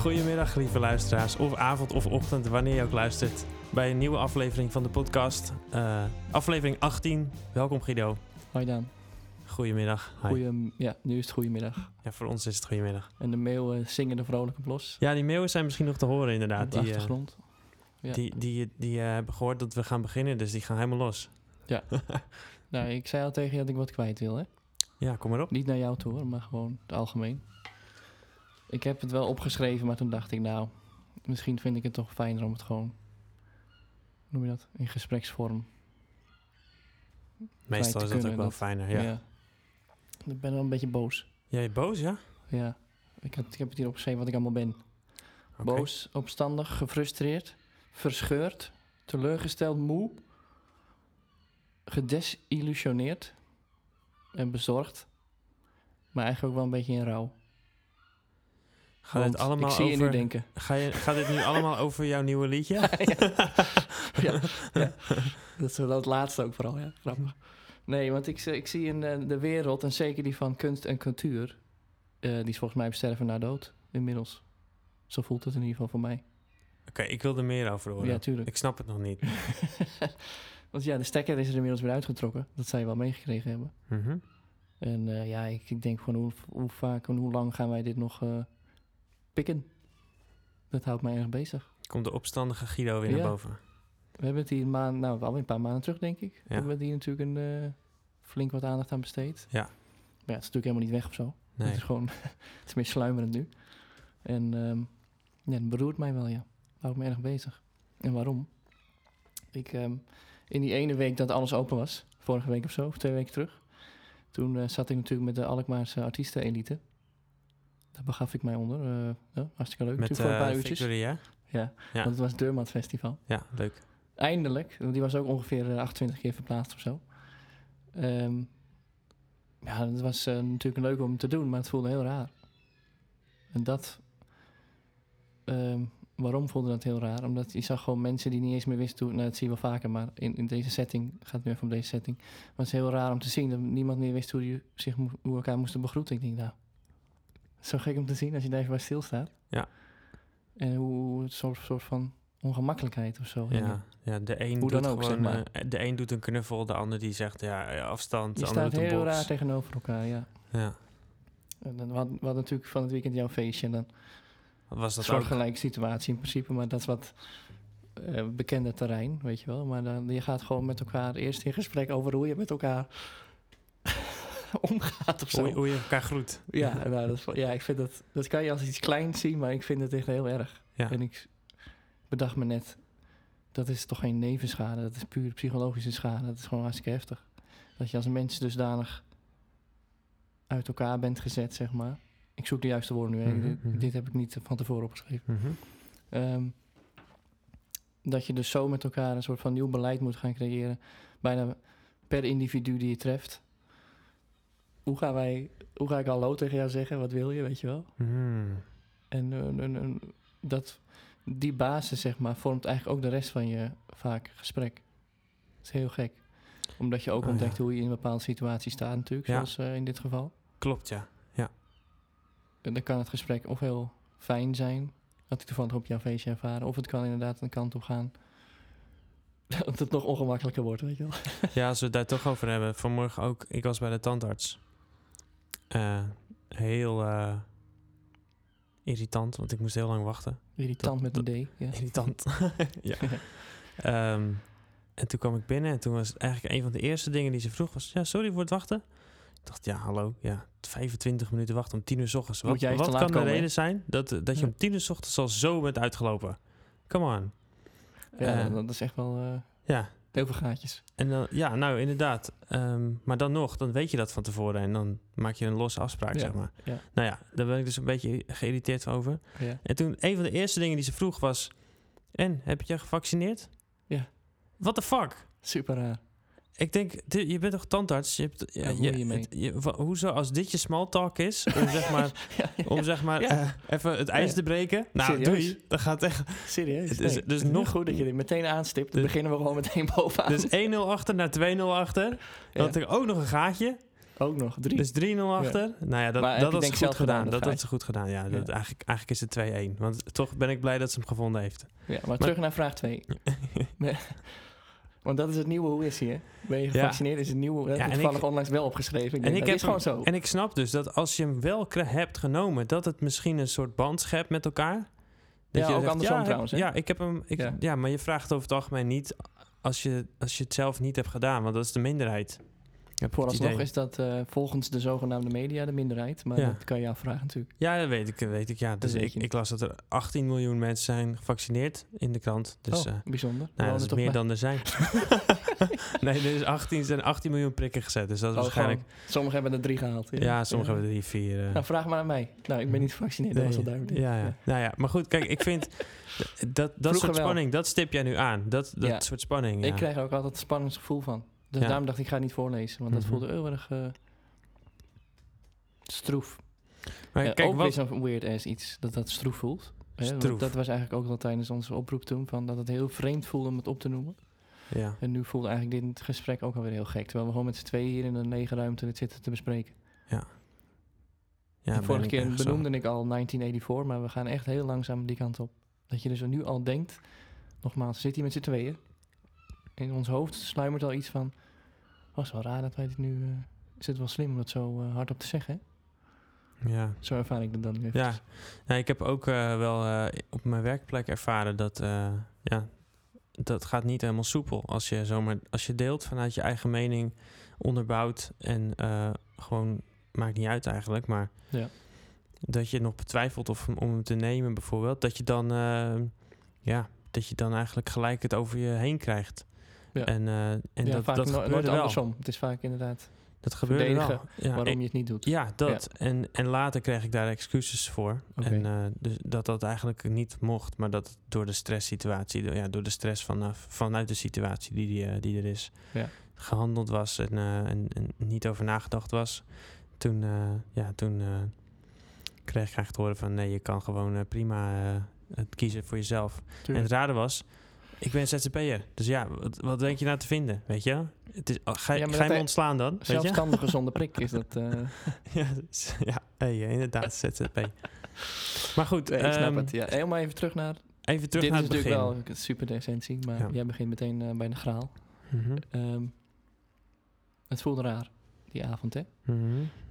Goedemiddag, lieve luisteraars, of avond of ochtend, wanneer je ook luistert, bij een nieuwe aflevering van de podcast. Eh, aflevering 18. Welkom Guido. Hoi Daan. Goedemiddag. Hi. Goeie, ja, nu is het goedemiddag. Ja, voor ons is het goedemiddag. En de meeuwen zingen er vrolijk op los. Ja, die meeuwen zijn misschien nog te horen op inderdaad. de Die, eh, achtergrond. ja. die, die, die eh, hebben gehoord dat we gaan beginnen, dus die gaan helemaal los. Nou, ik zei al tegen je dat ik wat kwijt wil, hè? Ja, kom maar op. Niet naar jou toe, hoor, maar gewoon het algemeen. Ik heb het wel opgeschreven, maar toen dacht ik, nou, misschien vind ik het toch fijner om het gewoon, hoe noem je dat, in gespreksvorm. Meestal is dat ook wel dat- fijner, ja. Ik ben wel een beetje boos. Jij boos, ja? Ja. Ik, had, ik heb het hier opgeschreven wat ik allemaal ben. Boos, opstandig, gefrustreerd, verscheurd, teleurgesteld, moe, gedesillusioneerd en bezorgd. Maar eigenlijk ook wel een beetje in rouw. Gaat dit Want allemaal ik zie je over... nu denken. Ga je, gaat dit nu allemaal over jouw nieuwe liedje? ja, ja. Dat is het laatste ook vooral, ja. Grappig. Nee, want ik, zie- ik zie in eh, de wereld, en zeker die van kunst en cultuur... eh, die is volgens mij op sterven na dood, inmiddels. Zo voelt het in ieder geval voor mij. Oké, ik wil er meer over horen. Ja, tuurlijk. Ik snap het nog niet. Want ja, de stekker is er inmiddels weer uitgetrokken. Dat zij wel meegekregen hebben. Mhm. En eh, ja, ik, ik denk van hoe, hoe vaak en hoe lang gaan wij dit nog eh, pikken? Dat houdt mij erg bezig. Komt de opstandige Guido weer Ja. naar boven. We hebben het hier een maand, nou alweer een paar maanden terug denk ik. Ja. Hebben we hier natuurlijk een eh, flink wat aandacht aan besteed. Ja. Maar ja, het is natuurlijk helemaal niet weg of zo. Nee. Het is gewoon, het is meer sluimerend nu. En ehm ja, het beroert mij wel, ja. Houdt me erg bezig. En waarom? Ik, ehm, in die ene week dat alles open was, vorige week of zo, of twee weken terug, toen eh, zat ik natuurlijk met de Alkmaarse artiestenelite. Daar begaf ik mij onder. eh, ja, hartstikke leuk. Met voor een paar eh uurtjes. Victory, hè? Ja, Ja. want het was het Deurmat Festival. Ja, leuk. Eindelijk, want die was ook ongeveer eh, 28 keer verplaatst of zo. Ehm, ja, het was eh, natuurlijk leuk om te doen, maar het voelde heel raar. En dat, ehm, waarom voelde dat heel raar? Omdat je zag gewoon mensen die niet eens meer wisten hoe, nou dat zie je wel vaker, maar in, in deze setting, gaat het nu even om deze setting, was het heel raar om te zien dat niemand meer wist hoe je zich hoe elkaar moesten begroeten. Ik denk, nou, is zo gek om te zien als je daar even bij stilstaat. Ja. En hoe het soort, soort van ongemakkelijkheid of zo. Ja, ja de een Hoe doet dan ook, gewoon, zeg maar. eh, de een doet een knuffel, de ander die zegt ja, eh, afstand, Je de staat doet een heel box. raar tegenover elkaar, ja. Ja, En dan, we, hadden, we hadden natuurlijk van het weekend jouw feestje. En dan was een dat ook? soortgelijke situatie in principe. Maar dat is wat eh, bekende terrein, weet je wel. Maar dan, je gaat gewoon met elkaar eerst in gesprek over hoe je met elkaar omgaat of zo. Hoe, je- hoe je elkaar groet. Ja, nou, dat, ja, ik vind dat... Dat kan je als iets kleins zien, maar ik vind het echt heel erg. Ja. En ik bedacht me net... Dat is toch geen nevenschade, dat is puur psychologische schade. Dat is gewoon hartstikke heftig. Dat je als mens dusdanig uit elkaar bent gezet, zeg maar. Ik zoek de juiste woorden nu. dit, mhm. dit heb ik niet van tevoren opgeschreven. Mhm. Ehm, dat je dus zo met elkaar een soort van nieuw beleid moet gaan creëren. Bijna per individu die je treft. Hoe, gaan wij, hoe ga ik hallo tegen jou zeggen? Wat wil je, weet je wel? Hmm. En eh, een- een- dat, die basis, zeg maar, vormt eigenlijk ook de rest van je vaak gesprek. Dat is heel gek. Omdat je ook Oh, ontdekt ja. hoe je in een bepaalde situatie staat natuurlijk, Ja. zoals eh, in dit geval. Klopt, ja. En dan kan het gesprek of heel fijn zijn, dat ik toevallig op jouw feestje ervaren, of het kan inderdaad een kant op gaan dat het nog ongemakkelijker wordt, weet je wel. Ja, als we het daar toch over hebben. Vanmorgen ook, ik was bij de tandarts. Eh, heel eh, irritant, want ik moest heel lang wachten. Irritant met een D. Ja. Irritant. ja. Ehm, en toen kwam ik binnen en toen was eigenlijk een van de eerste dingen die ze vroeg was... Ja, sorry voor het wachten. Ik dacht, ja, hallo, ja, 25 minuten wachten om 10 uur s ochtends. Wat, wat kan de reden zijn dat, dat je Ja. om 10 uur s ochtends al zo bent uitgelopen? Come on. Ja, Eh, dat is echt wel Ja, heel veel gaatjes. en dan, ja, nou inderdaad. Ehm, maar dan nog, dan weet je dat van tevoren en dan maak je een losse afspraak, Ja, zeg maar. ja. Nou ja, daar ben ik dus een beetje geïrriteerd over. Ja. En toen, een van de eerste dingen die ze vroeg was... En, heb je je gevaccineerd? Ja. What the fuck? Super raar. Ik denk, je bent toch tandarts? Je hebt, ja, je hoezo, als dit je small talk is, om zeg maar, ja, ja, om zeg maar even het ijs te breken. Nou, Serieus? doei. Dat gaat echt... serieus. Het is Nee, dus het nog- goed dat je dit meteen aanstipt. Dan Dus- beginnen we gewoon meteen bovenaan. Dus 1-0 achter naar 2-0 achter. Dan Ja. had ik ook nog een gaatje. Ook nog, drie. Dus 3-0 achter. Nou ja, dat, Maar dat had ze goed gedaan. gedaan, dat Dat had ze goed gedaan, ja. Dat, eigenlijk, eigenlijk is het 2-1. Want toch ben ik blij dat ze hem gevonden heeft. ja, maar, terug naar vraag 2. Want dat is het nieuwe hoe is hij, hè? Ben je Ja. gevaccineerd? Is het nieuwe. Dat Ja, heb toevallig ik- onlangs wel opgeschreven. Ik en denk, ik dat heb is gewoon zo. En ik snap dus dat als je hem wel hebt genomen, dat het misschien een soort band schept met elkaar. Dat Ja, ook andersom ja, trouwens, hè? Ja, ik heb hem. Ik, Ja. ja. maar je vraagt over het algemeen niet als je, als je het zelf niet hebt gedaan, want dat is de minderheid. Het Vooralsnog idee. is dat eh, volgens de zogenaamde media de minderheid. Maar Ja. dat kan je afvragen natuurlijk. Ja, dat weet ik. Weet ik ja. Dus ik, ik las dat er 18 miljoen mensen zijn gevaccineerd in de krant. Dus oh, eh, bijzonder. Nou, dat is meer bij- dan er zijn. nee, er is 18, er zijn 18 miljoen prikken gezet. Dus dat is Oh, waarschijnlijk. gewoon. Sommigen hebben er drie gehaald. Ja, sommigen hebben er drie, vier. eh. Nou, vraag maar aan mij. Nou, ik ben niet gevaccineerd, dat was Nee, duidelijk. Ja, ja. Nou ja, maar goed, kijk, ik vind dat, dat Vroeger soort wel. spanning, dat stip jij nu aan. Dat, dat soort spanning. Ja. Ik krijg er ook altijd een spanningsgevoel van. Dus Ja. daarom dacht ik, ik ga het niet voorlezen. Want dat Mhm. voelde heel erg eh, stroef. maar Ja, kijk, ook wat, weer zo'n weird ass iets, dat dat stroef voelt. Want Stroef. Dat was eigenlijk ook al tijdens onze oproep toen, van dat het heel vreemd voelde om het op te noemen. ja. En nu voelde eigenlijk dit gesprek ook alweer heel gek. Terwijl we gewoon met z'n tweeën hier in een lege ruimte dit zitten te bespreken. Ja, de ben vorige keer benoemde ik al 1984, maar we gaan echt heel langzaam die kant op. Dat je dus nu al denkt, nogmaals, zitten hier met z'n tweeën. In ons hoofd sluimert al iets van, was wel raar dat wij dit nu, eh, is het wel slim om dat zo eh, hardop te zeggen. hè? Ja. Zo ervaar ik dat dan even. Ja, nou, ik heb ook eh, wel op mijn werkplek ervaren dat ja, dat gaat niet helemaal soepel. Als je zomaar als je deelt vanuit je eigen mening, onderbouwt en gewoon maakt niet uit eigenlijk, maar Ja. dat je nog betwijfelt of om hem te nemen bijvoorbeeld, dat je dan ja, dat je dan eigenlijk gelijk het over je heen krijgt. Ja. En, eh, en ja, dat, vaak dat no- nooit wel. andersom. Het is vaak inderdaad Dat gebeurde wel. Ja, waarom je het niet doet. ja, dat. En, en later kreeg ik daar excuses voor. En eh, dus dat dat eigenlijk niet mocht, maar dat het door de stresssituatie, door- ja, door de stress van, vanuit de situatie die, die, eh, die er is, Ja. gehandeld was en, eh, en, en niet over nagedacht was. Toen, eh, ja, toen eh, kreeg ik eigenlijk te horen van nee, je kan gewoon prima het kiezen voor jezelf. En het rade was, ik ben ZZP'er. Dus ja, wat, wat denk je nou te vinden, weet je? Het is, oh, ga, Ja, maar ga je me ontslaan dan? Zelfstandige zonder prik is dat. eh, ja, dus- ja hey, inderdaad, ZZP. Maar goed, nee, ik snap ehm, het. Ja. Helemaal even terug naar. even terug dit naar is het begin. natuurlijk wel super de essentie, maar Ja. jij begint meteen eh, bij de graal. Mhm, Ehm, het voelde raar, die avond, hè? mhm.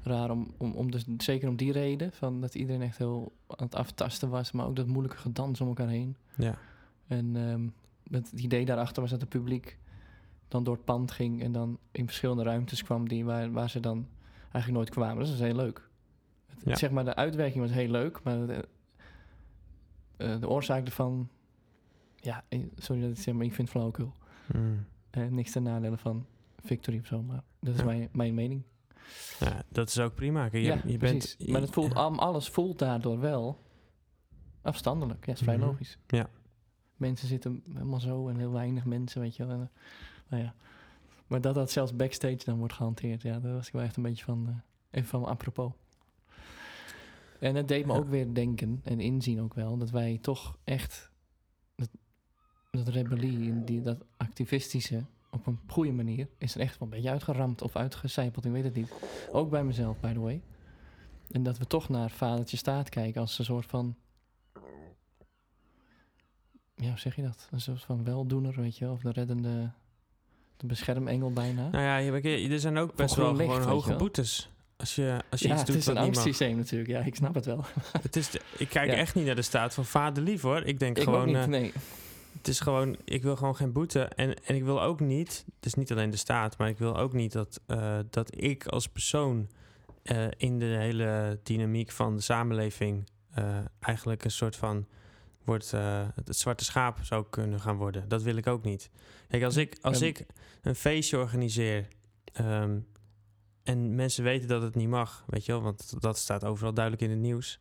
Raar om, om, om dus, zeker om die reden, van dat iedereen echt heel aan het aftasten was, maar ook dat moeilijke gedans om elkaar heen. Ja, En ehm, het idee daarachter was dat het publiek dan door het pand ging en dan in verschillende ruimtes kwam die waar, waar ze dan eigenlijk nooit kwamen. Dus dat is heel leuk. Het- Ja. Zeg maar, de uitwerking was heel leuk, maar de, eh, de oorzaak ervan, ja, eh, sorry dat ik het zeg, maar ik vind het flauwekul. mm. Eh, niks ten nadele van Victory of zo, maar dat is Ja. mijn, mijn mening. ja, dat is ook prima. Je, ja, je bent, maar het voelt, alles voelt daardoor wel afstandelijk. Ja, is vrij Mhm. logisch. Ja. Mensen zitten helemaal zo en heel weinig mensen, weet je wel. En, eh, nou ja. Maar dat dat zelfs backstage dan wordt gehanteerd, ja, daar was ik wel echt een beetje van, eh, even van apropos. En het deed me Ja. ook weer denken en inzien ook wel dat wij toch echt dat, dat rebellie die, dat activistische op een goede manier is er echt wel een beetje uitgeramd of uitgecijpeld, ik weet het niet. Ook bij mezelf, by the way. En dat we toch naar vadertje staat kijken als een soort van. Ja, hoe zeg je dat? Een soort van weldoener, weet je, wel, of de reddende. de beschermengel bijna. Nou ja, je- er zijn ook best wel licht, gewoon hoge boetes. Als je, als je ja, iets het doet is een angstsysteem natuurlijk. Ja, ik snap het wel. Het is de- ik kijk Ja. echt niet naar de staat van vaderlief hoor. Ik denk ik gewoon, niet, eh, nee. het is gewoon, ik wil gewoon geen boete. En, en ik wil ook niet, het is niet alleen de staat, maar ik wil ook niet dat, eh, dat ik als persoon eh, in de hele dynamiek van de samenleving eigenlijk een soort van wordt, eh, het zwarte schaap zou kunnen gaan worden. Dat wil ik ook niet. Kijk, als ik, als ik een feestje organiseer ehm, en mensen weten dat het niet mag, weet je wel, want dat staat overal duidelijk in het nieuws.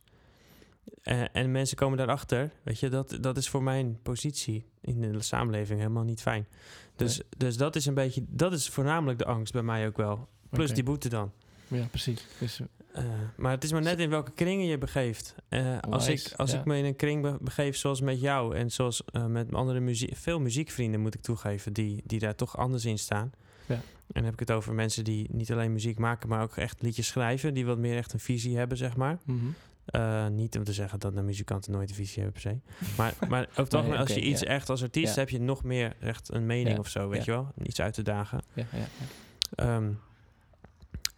Eh, en mensen komen daarachter, weet je, dat, dat is voor mijn positie in de samenleving helemaal niet fijn. Dus, dus dat is een beetje, dat is voornamelijk de angst bij mij ook wel. Plus die boete dan. Ja, precies. Dus, Eh, maar het is maar net in welke kringen je begeeft. Eh, als ik, als ja. ik me in een kring be- begeef zoals met jou en zoals eh, met andere muziek, veel muziekvrienden moet ik toegeven, die, die daar toch anders in staan. Ja. En dan heb ik het over mensen die niet alleen muziek maken, maar ook echt liedjes schrijven. Die wat meer echt een visie hebben, zeg maar. Mhm. Niet om te zeggen dat de muzikanten nooit een visie hebben per se. Maar, maar het algemeen, als je iets ja. echt als artiest heb je nog meer echt een mening of zo, weet je wel? Iets uit te dagen. Ja, ja, ja. Ehm,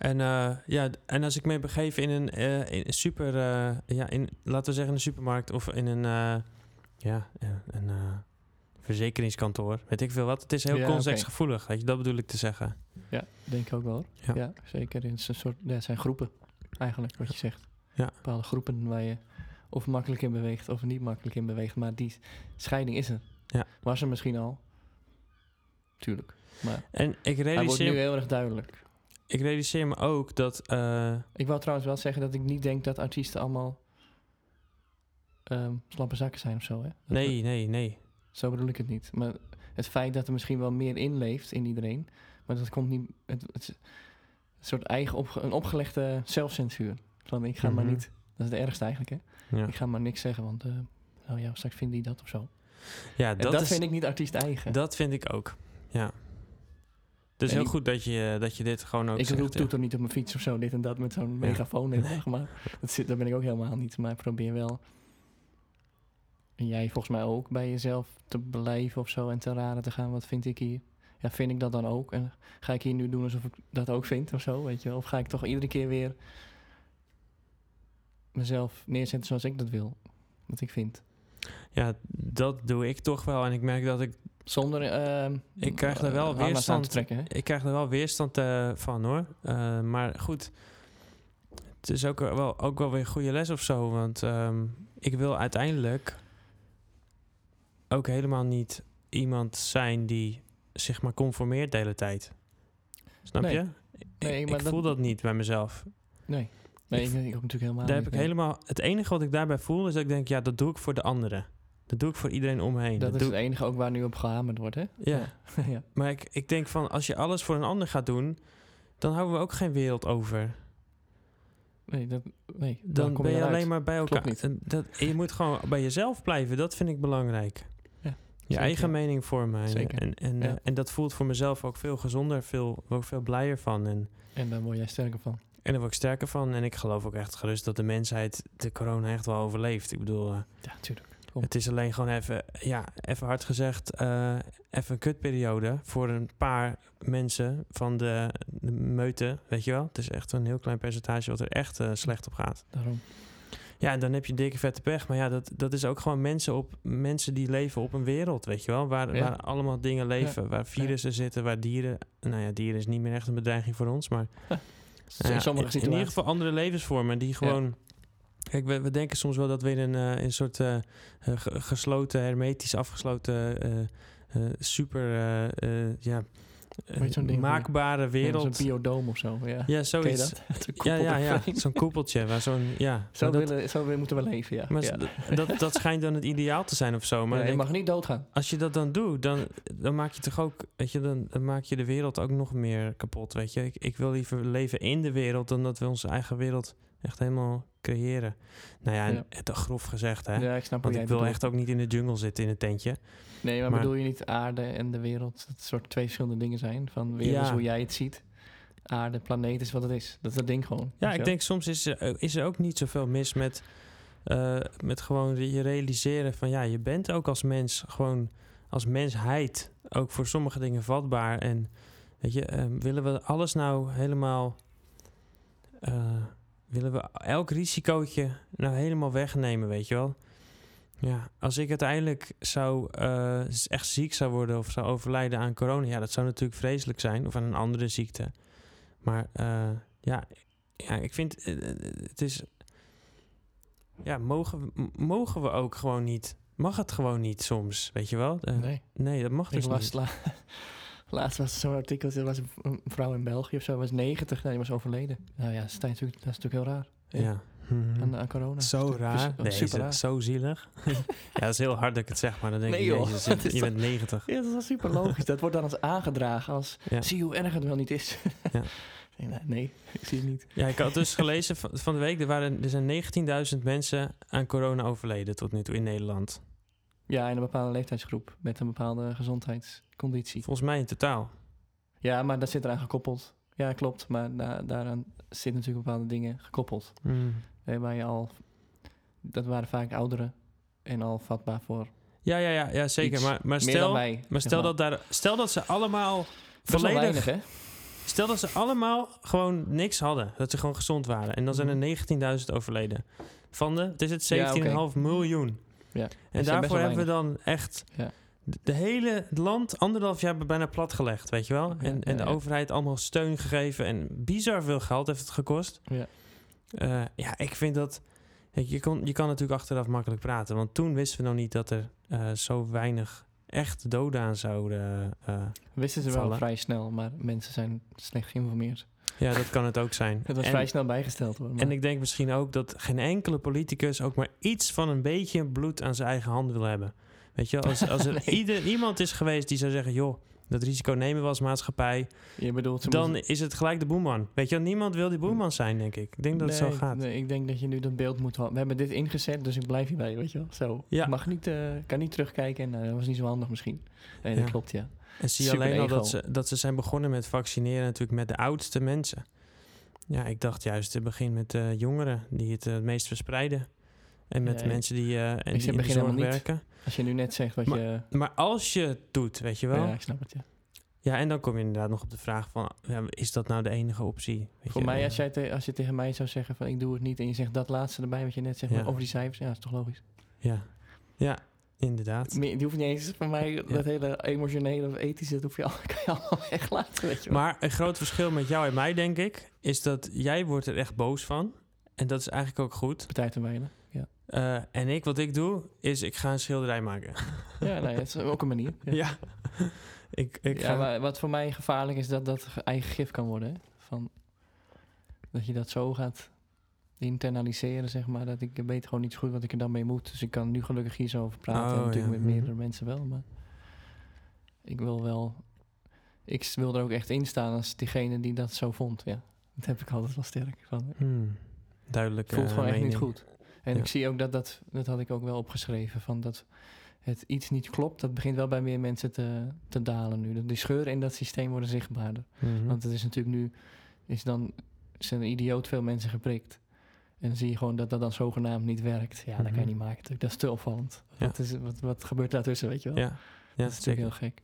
en, eh, ja, en als ik me begeef in een, eh, in een super, eh, ja, in, laten we zeggen een supermarkt of in een, ja, een verzekeringskantoor, weet ik veel wat. Het is heel Ja, contextgevoelig, weet je, dat bedoel ik te zeggen. Ja, denk ik ook wel. Ja. Ja. zeker. Het, soort, ja, het zijn groepen, eigenlijk, wat je zegt. Ja. Bepaalde groepen waar je of makkelijk in beweegt of niet makkelijk in beweegt. Maar die scheiding is er. Ja. Was er misschien al. Tuurlijk. Maar En ik hij wordt nu realiseer, heel erg duidelijk. Ik realiseer me ook dat, eh, Ik wou trouwens wel zeggen dat ik niet denk dat artiesten allemaal ehm slappe zakken zijn of zo. Hè? Dat- nee, nee, nee. Zo bedoel ik het niet. Maar het feit dat er misschien wel meer in leeft in iedereen. Maar dat komt niet... Het, het een soort eigen opge- een opgelegde zelfcensuur. Van ik ga maar Mhm. niet... Dat is het ergste eigenlijk, hè? Ja, Ik ga maar niks zeggen, want... eh nou ja, straks vindt die dat of zo. ja dat, dat, is, vind ik niet artiest eigen. dat vind ik ook, Dus En heel goed dat je, dat je dit gewoon ook ik zegt. roep ja. toeter niet op mijn fiets of zo, dit en dat met zo'n megafoon dag. Maar dat, zit, dat ben ik ook helemaal niet. Maar ik probeer wel... En jij volgens mij ook bij jezelf te blijven of zo en te raden te gaan. Wat vind ik hier? Ja, vind ik dat dan ook? En ga ik hier nu doen alsof ik dat ook vind of zo, weet je wel? Of ga ik toch iedere keer weer mezelf neerzetten zoals ik dat wil? Wat ik vind. Ja, dat doe ik toch wel. En ik merk dat ik Zonder ehm Ik krijg daar wel eh, weerstand. te trekken, hè? Ik krijg er wel weerstand eh, van hoor. Eh, maar goed, het is ook wel, ook wel weer een goede les of zo. Want ehm, ik wil uiteindelijk ook helemaal niet iemand zijn die zich maar conformeert de hele tijd. Snap Nee. je? Nee, ik dat- voel dat niet bij mezelf. Nee. Nee, Ik- ik, ook natuurlijk helemaal Daar heb ik helemaal, het enige wat ik daarbij voel is dat ik denk, ja, dat doe ik voor de anderen. Dat doe ik voor iedereen om me heen. Dat is het enige ook waar nu op gehamerd wordt, hè? Ja. ja. Maar ik, ik denk van, als je alles voor een ander gaat doen, dan houden we ook geen wereld over. Nee, dat, nee Dan kom ben je alleen maar bij elkaar. niet. Dat, je moet gewoon bij jezelf blijven. Dat vind ik belangrijk. Ja, je zeker. eigen mening vormen. En, Zeker. en, en, Ja. eh, en dat voelt voor mezelf ook veel gezonder, veel, ook veel blijer van. En, En daar word jij sterker van. En daar word ik sterker van. En ik geloof ook echt gerust dat de mensheid de corona echt wel overleeft. Ik bedoel, eh, Ja, tuurlijk. Kom. het is alleen gewoon even, ja, even hard gezegd, eh, even een kutperiode voor een paar mensen van de, de meute, weet je wel. Het is echt een heel klein percentage wat er echt eh, slecht op gaat. Daarom. Ja, en dan heb je dikke vette pech. Maar ja, dat, dat is ook gewoon mensen, op, mensen die leven op een wereld, weet je wel. Waar, Ja. waar allemaal dingen leven. Waar virussen zitten, waar dieren... Nou ja, dieren is niet meer echt een bedreiging voor ons. Maar ja, in sommige in, in situaties. ieder geval andere levensvormen die gewoon... Kijk, we, we denken soms wel dat we in een, eh, een soort eh, eh, ge- gesloten, hermetisch afgesloten... super, ja... eh, ding van- maakbare Ja, wereld. Zo'n biodoom of zo. Ja. ja, zoiets. Ja, ja, ja. koepeltje. Zo'n koepeltje. Waar zo'n, ja. Zo, dat, willen, zo moeten we leven, ja. maar ja. dat, dat schijnt dan het ideaal te zijn of zo. Maar Ja, je mag niet doodgaan. als je dat dan doet, dan, dan maak je toch ook, weet je, dan, dan maak je de wereld ook nog meer kapot, weet je. Ik, ik wil liever leven in de wereld dan dat we onze eigen wereld echt helemaal creëren. Nou ja, Ja. het grof gezegd, hè. Ja, ik snap Want ik wil bedoelt. echt ook niet in de jungle zitten in een tentje. Nee, maar, maar- bedoel je niet aarde en de wereld? Dat soort twee verschillende dingen zijn. Van wereld is Ja. hoe jij het ziet. Aarde, planeet is wat het is. Dat is dat ding gewoon. Ja, ik wel? denk soms is er, is er ook niet zoveel mis met, eh, met gewoon je realiseren van ja, je bent ook als mens gewoon als mensheid ook voor sommige dingen vatbaar. En weet je, eh, willen we alles nou helemaal, eh, willen we elk risicootje nou helemaal wegnemen, weet je wel? Ja, als ik uiteindelijk zou eh, echt ziek zou worden of zou overlijden aan corona, ja, dat zou natuurlijk vreselijk zijn. Of aan een andere ziekte. Maar eh, ja, ja, ik vind eh, het is. Ja, mogen mogen we ook gewoon niet. Mag het gewoon niet soms, weet je wel? Nee. Nee, dat mag ik dus niet. la, laatst was er zo'n artikel. Er was een, vrouw in België of zo. was 90. Nou, die was overleden. Nou ja, dat is natuurlijk, dat is natuurlijk heel raar. Ja. Mhm. Aan, aan corona. Zo raar. vers- Nee, super is het raar. zo zielig. ja, dat is heel hard dat ik het zeg, maar dan denk Nee, ik, joh. jezus, Het je, je toch- bent 90. Ja, dat is wel super logisch. dat wordt dan als aangedragen als... Ja. Zie hoe erg het wel niet is? Ja. nee, nee, nee, ik zie het niet. Ja, ik had dus gelezen van, van de week, er, waren, er zijn 19.000 mensen aan corona overleden tot nu toe in Nederland. Ja, in een bepaalde leeftijdsgroep. Met een bepaalde gezondheidsconditie. Volgens mij in totaal. Ja, maar dat zit eraan gekoppeld. Ja, klopt. Maar da- daaraan zit natuurlijk bepaalde dingen gekoppeld. Mm. Eh, waar je al... Dat waren vaak ouderen en al vatbaar voor Ja, ja, ja, ja zeker. Iets Maar, maar stel, wij. maar stel, dat daar, stel dat ze allemaal volledig... weinig, hè? Stel dat ze allemaal gewoon niks hadden. Dat ze gewoon gezond waren. En dan zijn er 19.000 overleden. Van de, het is het Ja, 17,5 miljoen. Ja, En daarvoor hebben we dan echt Ja. de- hele land anderhalf jaar bijna platgelegd, weet je wel? En, en de overheid allemaal steun gegeven. En bizar veel geld heeft het gekost. Ja. Eh, ja, ik vind dat... Je, kon, je kan natuurlijk achteraf makkelijk praten. Want toen wisten we nog niet dat er eh, zo weinig echt doden aan zouden... eh, Wisten ze wel vrij snel, maar mensen zijn slecht geïnformeerd. Ja, dat kan het ook zijn. Het was En- vrij snel bijgesteld hoor. maar- En ik denk misschien ook dat geen enkele politicus ook maar iets van een beetje bloed aan zijn eigen hand wil hebben. Weet je, als, als er Nee. ieder, iemand is geweest die zou zeggen: joh, dat risico nemen we als maatschappij, je bedoelt, dan is het gelijk de boeman. Weet je, niemand wil die boeman zijn, denk ik. Ik denk dat het zo gaat. Nee, ik denk dat je nu dat beeld moet houden. We hebben dit ingezet, dus ik blijf hierbij, weet je wel. Zo. Ja. Mag niet, eh, kan niet terugkijken en nou, dat was niet zo handig misschien. Nee, dat klopt, ja. En zie je alleen al dat ze, dat ze zijn begonnen met vaccineren, natuurlijk met de oudste mensen. Ja, ik dacht juist het begin met de jongeren die het eh, het meest verspreiden. En met mensen die, eh en ze die in de zorg niet. werken. Als je nu net zegt wat Maar- je... Maar als je het doet, weet je wel. Ja, ik snap het, ja. Ja, en dan kom je inderdaad nog op de vraag van, ja, is dat nou de enige optie? Weet Voor je, mij, eh, als, jij te- als je tegen mij zou zeggen van ik doe het niet... en je zegt dat laatste erbij wat je net zegt Ja. over die cijfers... ja, dat is toch logisch. Ja, ja inderdaad. Me- Die hoeft niet eens van mij, dat hele emotionele of ethische... dat hoef je al, kan je allemaal weglaten, weet je wel. Maar een groot verschil met jou en mij, denk ik, is dat jij wordt er echt boos van. En dat is eigenlijk ook goed. Partij te weinig, ja. Eh, en ik, wat ik doe, is ik ga een schilderij maken. Ja, nee, het is ook een manier. Ja. Ja. ik, ik ja, ga... maar wat voor mij gevaarlijk is dat dat ge- eigen gif kan worden. Hè? Van, dat je dat zo gaat internaliseren, zeg maar. Dat ik weet gewoon niet zo goed wat ik er dan mee moet. Dus ik kan nu gelukkig hier zo over praten. Oh, en natuurlijk ja. met meerdere mensen wel. Maar ik wil wel... Ik wil er ook echt in staan als diegene die dat zo vond. Ja, dat heb ik altijd wel sterk. Van, Hmm, duidelijk. het voelt eh, gewoon echt niet goed. En Ja. ik zie ook dat dat... Dat had ik ook wel opgeschreven. Van dat het iets niet klopt. Dat begint wel bij meer mensen te, te dalen nu. Dat Die scheuren in dat systeem worden zichtbaarder. Mhm. Want het is natuurlijk nu, is dan, zijn er idioot veel mensen geprikt. En dan zie je gewoon dat dat dan zogenaamd niet werkt. Ja, dat kan je Mhm. niet maken natuurlijk. Dat is te opvallend. Ja. Wat, is, wat, wat gebeurt daartussen, weet je wel? ja, ja dat is natuurlijk heel gek.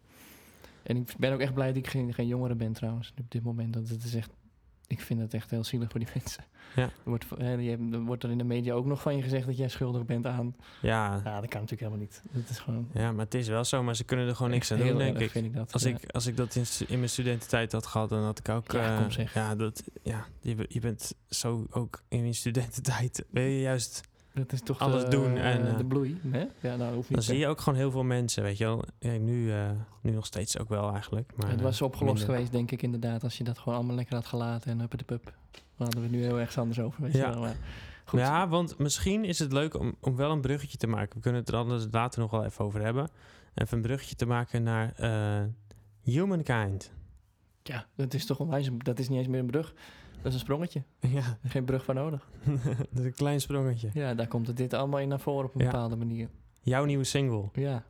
En ik ben ook echt blij dat ik geen, geen jongere ben trouwens, op dit moment. Dat het is echt, ik vind het echt heel zielig voor die mensen. Ja. Er wordt, er wordt er in de media ook nog van je gezegd dat jij schuldig bent aan... Ja, Ja, dat kan natuurlijk helemaal niet. Dat is gewoon... ja, maar het is wel zo. Maar ze kunnen er gewoon niks aan doen, denk ik. vind ik dat. Als, ja. ik, als ik dat in, mijn studententijd had gehad, dan had ik ook... Ja, eh. Ja, dat, ja je, je bent zo ook in je studententijd... Wil je juist... Dat is toch alles de, doen en, eh, de bloei, hè? Ja, nou, hoeft niet Dan zie je ook gewoon heel veel mensen, weet je wel. Ja, nu, eh, nu nog steeds ook wel eigenlijk. Maar, het was eh, opgelost minder. geweest, denk ik inderdaad, als je dat gewoon allemaal lekker had gelaten en huppet de pup. Dan hadden we het nu heel erg anders over, weet Ja. je wel. Goed, Ja, want misschien is het leuk om, om wel een bruggetje te maken. We kunnen het er anders later nog wel even over hebben. Even een bruggetje te maken naar eh, Humankind. ja, dat is toch onwijs, dat is niet eens meer een brug. Dat is een sprongetje. ja, geen brug voor nodig. dat is een klein sprongetje. Ja, daar komt het dit allemaal in naar voren op een Ja. bepaalde manier. Jouw nieuwe single. Ja,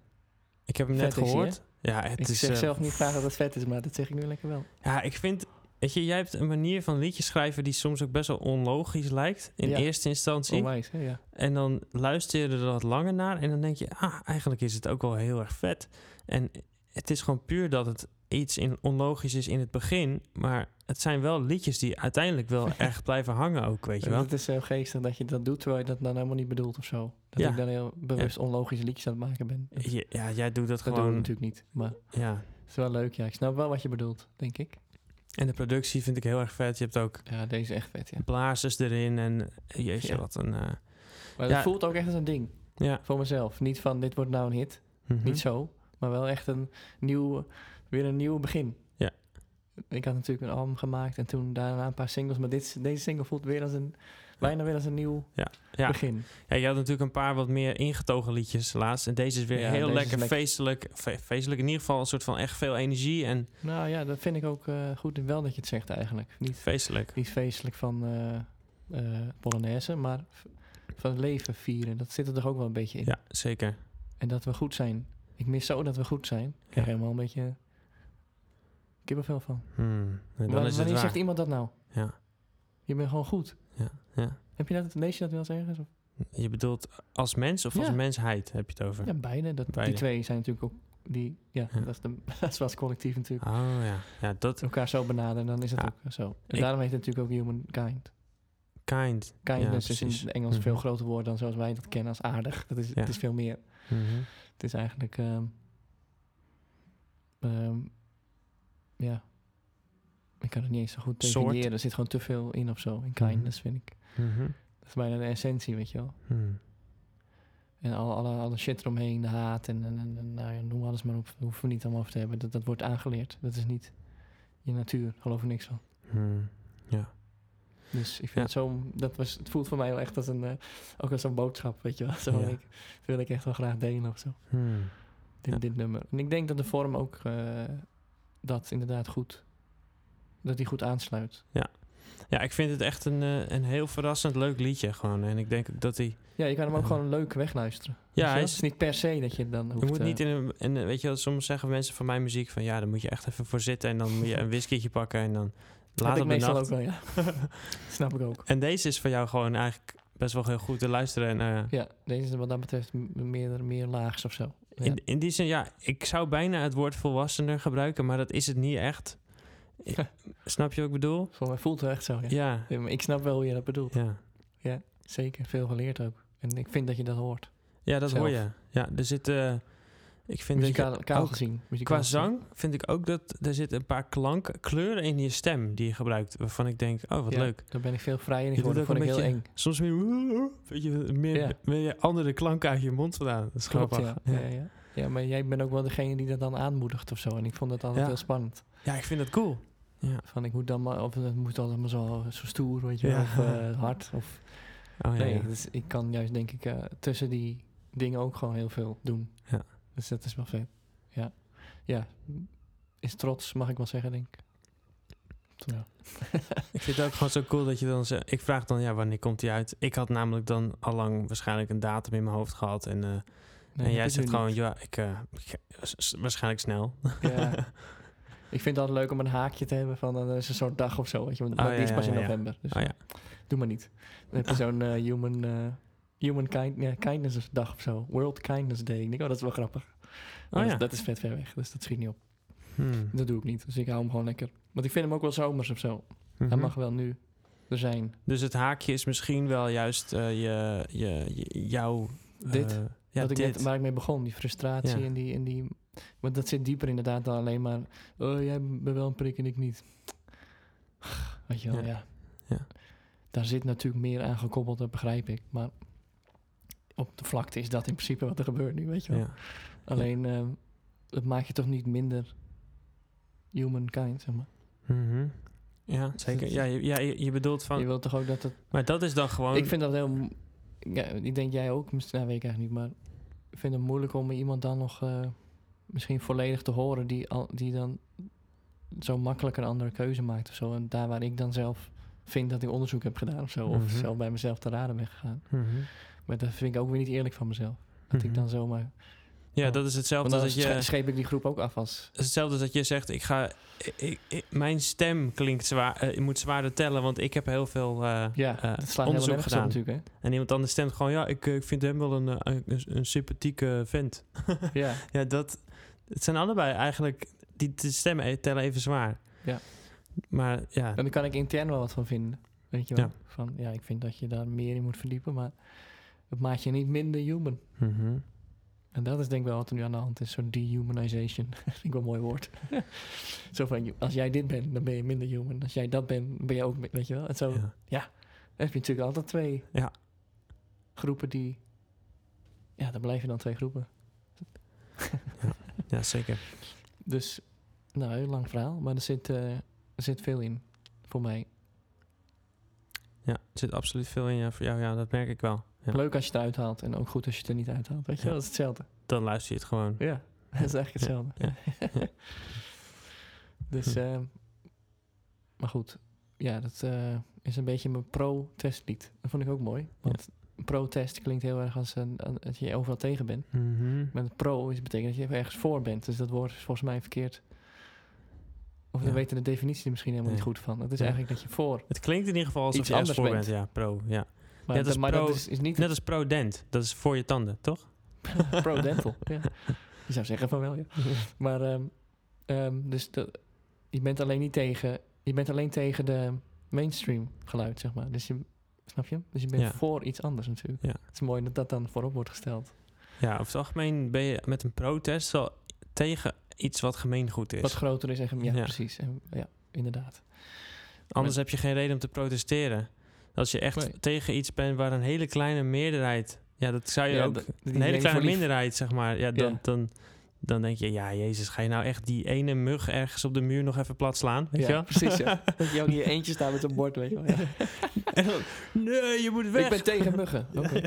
Ik heb hem Vet net is hij, gehoord. ja, het ik is, zeg eh, zelf niet graag dat het vet is, maar dat zeg ik nu lekker wel. Ja, ik vind... Weet je, jij hebt een manier van liedjes schrijven die soms ook best wel onlogisch lijkt. In Ja. eerste instantie. Onwijs, hè? Ja. En dan luister je er wat langer naar en dan denk je, ah, eigenlijk is het ook wel heel erg vet. En het is gewoon puur dat het iets in onlogisch is in het begin, maar het zijn wel liedjes die uiteindelijk wel echt blijven hangen ook, weet je wel. Het is heel geestig dat je dat doet, terwijl je dat dan helemaal niet bedoelt of zo. Dat Ja. ik dan heel bewust onlogische liedjes aan het maken ben. Dat, Ja, jij doet dat dat gewoon. natuurlijk niet, maar Ja. het is wel leuk. Ja, ik snap wel wat je bedoelt, denk ik. En de productie vind ik heel erg vet. Je hebt ook Ja, deze echt vet, ja. blazers erin en jeetje, Ja. wat een... eh, Maar het voelt ook echt als een ding ja. voor mezelf. Niet van dit wordt nou een hit, Mhm. niet zo. Maar wel echt een nieuw, weer een nieuw begin. Ja. Ik had natuurlijk een album gemaakt en toen daarna een paar singles. Maar dit, deze single voelt weer als een, bijna weer als een nieuw Ja. begin. ja, je had natuurlijk een paar wat meer ingetogen liedjes laatst. En deze is weer Ja, heel lekker lekker. feestelijk. Fe- feestelijk in ieder geval een soort van echt veel energie en Nou ja, dat vind ik ook eh, goed. Wel dat je het zegt eigenlijk. Niet, feestelijk. niet feestelijk van eh, Polonaise, maar van het leven vieren. Dat zit er toch ook wel een beetje in. Ja, zeker. En dat we goed zijn. Ik mis zo dat we goed zijn. Ik krijg Ja. helemaal een beetje kippenvel van. Hmm. En dan is het wanneer zegt iemand dat nou? Ja. Je bent gewoon goed. Ja. ja. Heb je dat, lees je dat wel eens ergens? Of? Je bedoelt als mens of als Ja. mensheid heb je het over? Ja, beide. Dat, Beide. Die twee zijn natuurlijk ook... Die, ja, Ja. Dat, is de, dat is wel het collectief natuurlijk. Oh ja. Ja, dat Elkaar zo benaderen, dan is het ook zo. En Ik- daarom heet het natuurlijk ook humankind. kind. Kindness is in het Engels een veel Mhm. groter woord dan zoals wij dat kennen als aardig. Dat is. Het is veel meer. Mhm. Het is eigenlijk... ehm, ehm. Ik kan het niet eens zo goed Soort. definiëren. Er zit gewoon te veel in of zo. In kindness, vind ik. Mhm. Dat is bijna de essentie, weet je wel. Hmm. En alle, alle, alle shit eromheen, de haat en, en, en, nou ja, noem alles maar op. Daar hoeven we niet allemaal over te hebben. Dat, dat wordt aangeleerd. Dat is niet je natuur. Geloof er niks van. Hmm. Ja. Dus ik vind Ja. het zo... Dat was, het voelt voor mij wel echt als een... eh, ook als een boodschap, weet je wel. Zo, Ja. ik, dat wil ik echt wel graag delen of zo. Hmm. Dit, Ja. dit nummer. En ik denk dat de vorm ook eh, dat inderdaad goed... Dat die goed aansluit. Ja, ik vind het echt een, eh, een heel verrassend leuk liedje gewoon. En ik denk dat hij... Ja, je kan hem ook Ja. gewoon leuk wegluisteren. Ja, hij is- Het is niet per se dat je dan hoeft... Je moet eh, niet in een, een- weet je wel, soms zeggen mensen van mijn muziek van ja, dan moet je echt even voor zitten en dan moet je een whiskytje pakken en dan Heb later ik meestal nacht. ook wel, ja. Snap ik ook. En deze is voor jou gewoon eigenlijk best wel heel goed te luisteren. En, eh, Ja, deze is wat dat betreft meer, meer laags of zo. Ja. in, in die zin, ja, ik zou bijna het woord volwassener gebruiken, maar dat is het niet echt. Snap je wat ik bedoel? Voor mij voelt het echt zo, ja. Ja, Ja, maar ik snap wel hoe je dat bedoelt. ja. Zeker, veel geleerd ook. En ik vind dat je dat hoort. Ja, dat Zelf. hoor je. Ja, er zit, eh, ik vind dat je Muzikaal kaal ook- gezien. muzikaal Qua zang vind ik ook dat er zitten een paar klanken, kleuren in je stem die je gebruikt, waarvan ik denk, oh wat Ja, leuk. Daar ben ik veel vrijer in geworden. ook Vond ik heel eng. Soms meer, weet je, meer, Ja. meer andere klanken uit je mond vandaan. Dat is Klopt, grappig. ja. Ja. Ja. Maar jij bent ook wel degene die dat dan aanmoedigt of zo. En ik vond dat altijd Ja. heel spannend. Ja, ik vind dat cool. Ja. Van ik moet dan maar, of het moet allemaal zo, zo stoer, weet je Ja. Of eh, hard. Of, Oh, ja, nee, dus ik kan juist denk ik eh, tussen die dingen ook gewoon heel veel doen. Ja. Dus dat is wel vet. Ja. Ja. Is trots, mag ik wel zeggen, denk ik. Ja. Ik vind het ook gewoon zo cool dat je dan zegt... Ik vraag dan, ja, wanneer komt die uit? Ik had namelijk dan allang waarschijnlijk een datum in mijn hoofd gehad. En, eh, Nee, jij is zegt gewoon, ja, ik... eh, waarschijnlijk snel. Ja. ik vind het altijd leuk om een haakje te hebben van dan is een soort dag of zo. Weet je, want Oh, ja, die is pas ja, in november. Dus Oh ja. doe maar niet. Dan heb je zo'n eh, human, eh, human kind, kindness dag of zo. World Kindness Day. Ik denk, oh, dat is wel grappig. Oh dat, ja. dat is vet ver weg, dus dat schiet niet op. Hmm. Dat doe ik niet, dus ik hou hem gewoon lekker. Want ik vind hem ook wel zomers of zo. Hij Mhm. mag wel nu er zijn. Dus het haakje is misschien wel juist eh, je, je, je- jouw... Dit? Ja, Wat ik net, waar ik mee begon, die frustratie Ja. en die, en die... Want dat zit dieper inderdaad dan alleen maar... Oh, jij bent wel een prik en ik niet. Weet je wel, Ja. ja. Daar zit natuurlijk meer aan gekoppeld, dat begrijp ik. Maar op de vlakte is dat in principe wat er gebeurt nu, weet je wel. Alleen, eh, het maakt je toch niet minder humankind, zeg maar. Mhm. Ja, zeker. Ja, je, ja, je, bedoelt van... Je wilt toch ook dat het... Maar dat is dan gewoon... Ik vind dat heel... Ja, ik denk jij ook, misschien, nou, weet ik eigenlijk niet, maar ik vind het moeilijk om iemand dan nog eh, misschien volledig te horen die, al, die dan zo makkelijk een andere keuze maakt of zo. En daar waar ik dan zelf vind dat ik onderzoek heb gedaan of zo, of Mhm. zelf bij mezelf te raden ben gegaan. Mhm. Maar dat vind ik ook weer niet eerlijk van mezelf. Dat ik Mhm. dan zomaar... Ja, dat is hetzelfde als dat je... sche- scheep ik die groep ook af als... Het hetzelfde als dat je zegt, ik ga, ik, ik- mijn stem klinkt zwaar, eh, je moet zwaarder tellen, want ik heb heel veel eh, Ja, eh, dat slaat helemaal onderzoek op gedaan. natuurlijk, En iemand anders stemt gewoon, ja, ik, ik vind hem wel een, een, een sympathieke vent. hè? Ja, ja, dat, het zijn allebei eigenlijk, die de stemmen e- tellen even zwaar. Ja. Maar ja, en daar kan ik intern wel wat van vinden. Weet je wel? Ja. Van, ja, ik vind dat je daar meer in moet verdiepen, maar het maakt je niet minder human. mhm. En dat is denk ik wel wat er nu aan de hand is. Zo'n dehumanization. vind ik wel een mooi woord. zo van, als jij dit bent, dan ben je minder human. Als jij dat bent, ben je ook, weet je wel. En zo ja. dan heb je natuurlijk altijd twee Ja. groepen die... Ja, dan blijven dan twee groepen. ja, zeker. Dus, nou, heel lang verhaal. Maar er zit, eh, er zit veel in, voor mij. Ja, er zit absoluut veel in ja, voor jou, ja, dat merk ik wel. Ja. Leuk als je het uithaalt en ook goed als je het er niet uithaalt. Weet je Ja. dat is hetzelfde. Dan luister je het gewoon. Ja, dat is eigenlijk hetzelfde. Dus, Hm. eh, maar goed. Ja, dat eh, is een beetje mijn pro-testlied. Dat vond ik ook mooi. Want pro-test klinkt heel erg als een, dat je overal tegen bent. Mhm. Maar het pro is, betekent dat je ergens voor bent. Dus dat woord is volgens mij verkeerd. Of Ja. we weten de definitie er misschien helemaal niet goed van. Het is Ja. eigenlijk dat je voor. Het klinkt in ieder geval alsof Iets anders voor bent. bent. Ja, pro. Ja. Maar, dat, maar pro- dat is, is niet Net als pro-dent. Dat is voor je tanden, toch? pro-dental. ja. Je zou zeggen van wel, ja. Maar ehm, ehm, dus je bent alleen niet tegen, je bent alleen tegen de mainstream geluid, zeg maar. Dus je, snap je? Dus je bent Ja. voor iets anders natuurlijk. Ja. Het is mooi dat dat dan voorop wordt gesteld. Ja, over het algemeen ben je met een protest wel tegen iets wat gemeengoed is. Wat groter is en ja, Ja. precies. En, ja, inderdaad. Anders heb je geen reden om te protesteren. Als je echt Nee. tegen iets bent waar een hele kleine meerderheid... Ja, dat zou je Ja, ook... dat- een hele je kleine minderheid, zeg maar. Ja, dan, Ja. Dan, dan denk je, ja, jezus, ga je nou echt die ene mug ergens op de muur nog even plat slaan? Weet je Ja, wel? precies. Ja. dat je ook hier eentje staat met een bord, weet je wel. Ja. En dan, nee, je moet weg. Ik ben tegen muggen. Oké.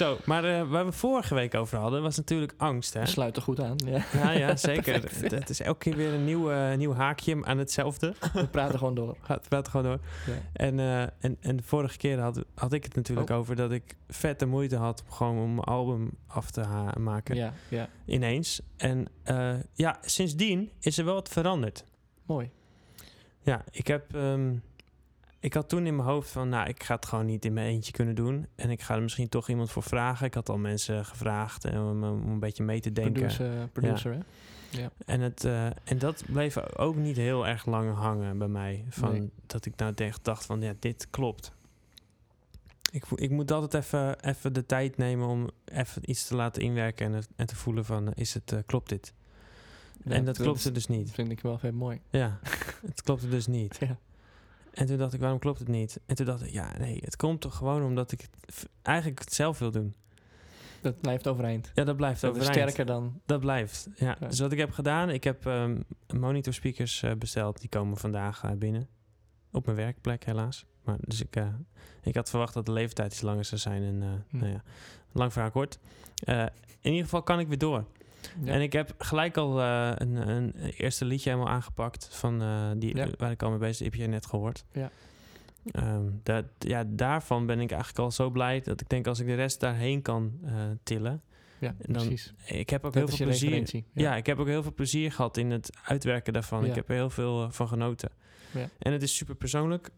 Zo, maar eh, waar we vorige week over hadden, was natuurlijk angst, hè? Sluit er goed aan. Ja. Ja, ja, zeker. Het, is elke keer weer een nieuw, eh, nieuw haakje aan hetzelfde. We praten gewoon door. Gaat praat gewoon door. Ja. En, eh, en, en de vorige keer had, had ik het natuurlijk Oh. over dat ik vette moeite had om gewoon om mijn album af te maken. ja, ja. Ineens. En eh, ja, sindsdien is er wel wat veranderd. Mooi. Ja, ik heb. ehm, ik had toen in mijn hoofd van, nou, ik ga het gewoon niet in mijn eentje kunnen doen. En ik ga er misschien toch iemand voor vragen. Ik had al mensen gevraagd eh, om, om een beetje mee te denken. Producer, producer hè? Ja. En, het, eh, en dat bleef ook niet heel erg lang hangen bij mij. Van Nee. Dat ik nou echt dacht van, ja, dit klopt. Ik, ik moet altijd even, even de tijd nemen om even iets te laten inwerken en, het- en te voelen van, eh, is het, eh, klopt dit? Ja, en dat klopte dus niet. vind ik wel vet mooi. Ja, het klopte dus niet. Ja. En toen dacht ik, waarom klopt het niet? En toen dacht ik, ja, nee, het komt toch gewoon omdat ik het, eigenlijk het zelf wil doen. Dat blijft overeind. Ja, dat blijft Dat is overeind. sterker dan... Dat blijft, ja. Ja. Dus wat ik heb gedaan, ik heb ehm monitor speakers eh, besteld. Die komen vandaag eh, binnen. Op mijn werkplek helaas. Maar dus ik, eh, ik had verwacht dat de leeftijd iets langer zou zijn. En Hm. nou ja, lang verhaal kort. In ieder geval kan ik weer door. Ja. En ik heb gelijk al eh, een, een eerste liedje helemaal aangepakt. Van, eh, die, Ja. Waar ik al mee bezig heb je net gehoord. Ja. Ehm, dat, ja, daarvan ben ik eigenlijk al zo blij dat ik denk als ik de rest daarheen kan eh, tillen. ja, dan precies. Ik heb ook Dat heel veel plezier. Ja. ik heb ook heel veel plezier gehad in het uitwerken daarvan. Ja. Ik heb er heel veel van genoten. Ja. En het is super persoonlijk,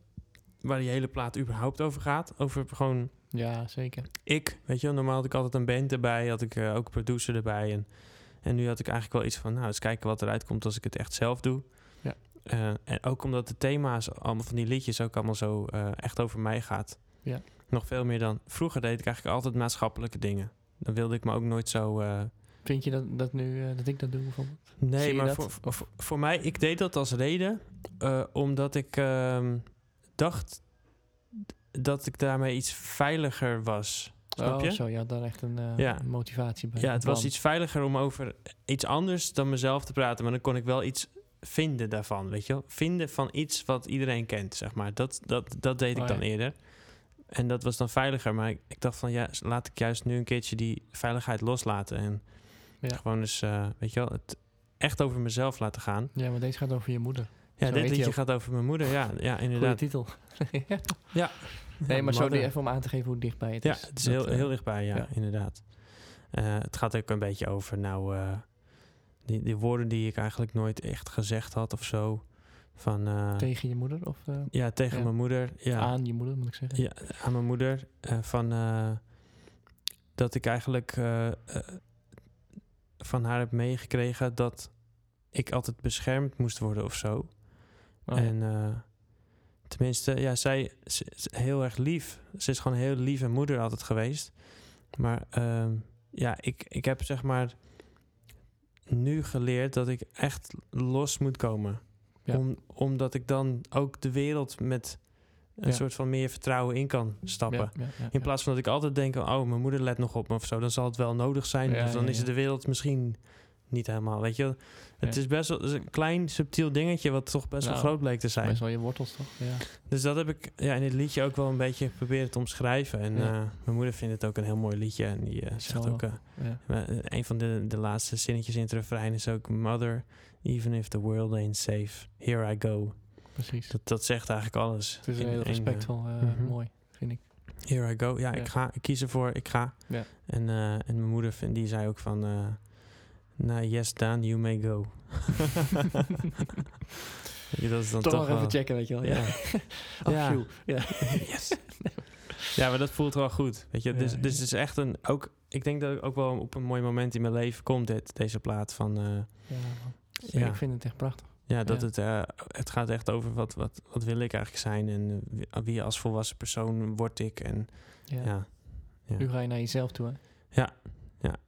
waar die hele plaat überhaupt over gaat. Over gewoon Ja, zeker. ik, weet je wel. Normaal had ik altijd een band erbij, had ik ook een producer erbij. En, en nu had ik eigenlijk wel iets van, nou, eens kijken wat eruit komt als ik het echt zelf doe. Ja. Eh, en ook omdat de thema's allemaal van die liedjes ook allemaal zo eh, echt over mij gaat. Ja. Nog veel meer dan... Vroeger deed ik eigenlijk altijd maatschappelijke dingen. Dan wilde ik me ook nooit zo... eh, Vind je dat, dat nu, dat ik dat doe bijvoorbeeld? Nee, maar voor, voor, voor mij, ik deed dat als reden, omdat ik ehm, dacht dat ik daarmee iets veiliger was. Snap oh, je? zo, ja, daar echt een eh, Ja. motivatie bij. Ja, het was iets veiliger om over iets anders dan mezelf te praten, maar dan kon ik wel iets vinden daarvan, weet je wel? Vinden van iets wat iedereen kent, zeg maar. Dat, dat, dat deed ik Oh, dan ja. eerder. En dat was dan veiliger, maar ik, ik dacht van ja, laat ik juist nu een keertje die veiligheid loslaten en Ja. gewoon eens, eh, weet je wel, het echt over mezelf laten gaan. Ja, maar deze gaat over je moeder. Ja, Zo dit liedje gaat over mijn moeder. Ja, ja Goeie inderdaad. titel. ja. Ja. Nee, maar zo even om aan te geven hoe dichtbij het Ja, is. het is heel, eh, heel dichtbij, ja, ja. inderdaad. Eh, het gaat ook een beetje over, nou, eh, die, die woorden die ik eigenlijk nooit echt gezegd had of zo. Van, Tegen je moeder of ja, tegen ja. mijn moeder. Ja, aan je moeder, moet ik zeggen. ja, aan mijn moeder. van, dat ik eigenlijk van haar heb meegekregen dat ik altijd beschermd moest worden of zo. Oh, ja. En tenminste, ja, zij ze is heel erg lief. Ze is gewoon een heel lieve moeder altijd geweest. Maar ehm, ja, ik, ik heb zeg maar nu geleerd dat ik echt los moet komen. Ja. Om, omdat ik dan ook de wereld met een Ja. soort van meer vertrouwen in kan stappen. Ja, In plaats van dat ik altijd denk, oh, mijn moeder let nog op me of zo. Dan zal het wel nodig zijn. Of dan is de wereld misschien niet helemaal, weet je. Het Ja. is best wel is een klein subtiel dingetje wat toch best wel Nou, groot bleek te zijn. Best wel je wortels, toch? Ja. Dus dat heb ik ja, in dit liedje ook wel een beetje proberen te omschrijven. En Ja. eh, mijn moeder vindt het ook een heel mooi liedje. En die eh, zegt ook, eh, ja. een van de, de laatste zinnetjes in het refrein is ook... Mother, even if the world ain't safe, here I go. Precies. Dat, dat zegt eigenlijk alles. Het is in- heel respectvol, mhm. mooi, vind ik. Here I go. Ja, ik ga. Ik kies ervoor. Ik ga. Ja. En, en mijn moeder vind, die zei ook van... Nou, yes, Daan, you may go. Dat is dan toch, toch, nog wel... even checken, weet je wel. Ja. Ja. Oh, Ja. yes. ja, maar dat voelt wel goed. Weet je, dus, dus het is echt een... Ook, ik denk dat ik ook wel op een mooi moment in mijn leven komt dit, deze plaat van... eh, Ja. Ik vind het echt prachtig. ja, dat Ja. Het, eh, het gaat echt over wat, wat, wat wil ik eigenlijk zijn en wie, als volwassen persoon word ik. En ja, ja. Nu ga je naar jezelf toe, hè? Ja,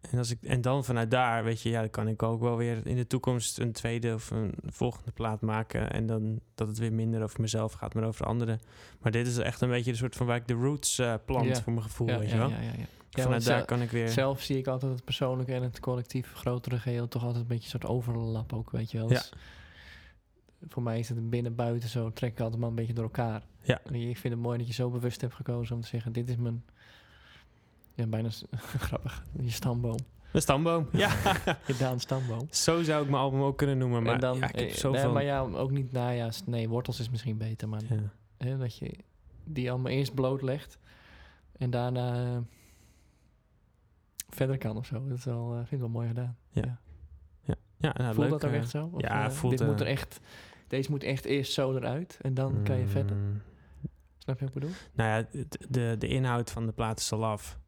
en, als ik, en dan vanuit daar, weet je, ja, dan kan ik ook wel weer in de toekomst een tweede of een volgende plaat maken. En dan dat het weer minder over mezelf gaat, maar over anderen. Maar dit is echt een beetje de soort van waar ik de roots eh, plant Ja. voor mijn gevoel, ja, weet je ja, wel. ja, ja, ja. Ja, vanuit daar kan ik weer... Zelf zie ik altijd het persoonlijke en het collectief grotere geheel toch altijd een beetje een soort overlap ook, weet je wel. Ja. Dus voor mij is het binnen buiten zo, trek ik altijd maar een beetje door elkaar. Ja. En ik vind het mooi dat je zo bewust hebt gekozen om te zeggen, dit is mijn, ja bijna grappig, je stamboom. De stamboom, ja. Je Daan stamboom. Zo zou ik mijn album ook kunnen noemen, maar en dan, ja, ik heb eh, zoveel... nee, maar ja, ook niet, nou ja, s- nee, wortels is misschien beter, maar Ja. hè, dat je die allemaal eerst blootlegt en daarna eh, verder kan of zo. Dat is wel, eh, vind ik wel mooi gedaan. Ja. Ja, nou, Voelt leuk. dat ook eh, echt zo? Of, ja, voelt, dit moet er echt, deze moet echt eerst zo eruit en dan kan je verder. mm, Snap je wat ik bedoel? Nou ja, de, de, de inhoud van de plaat is al af.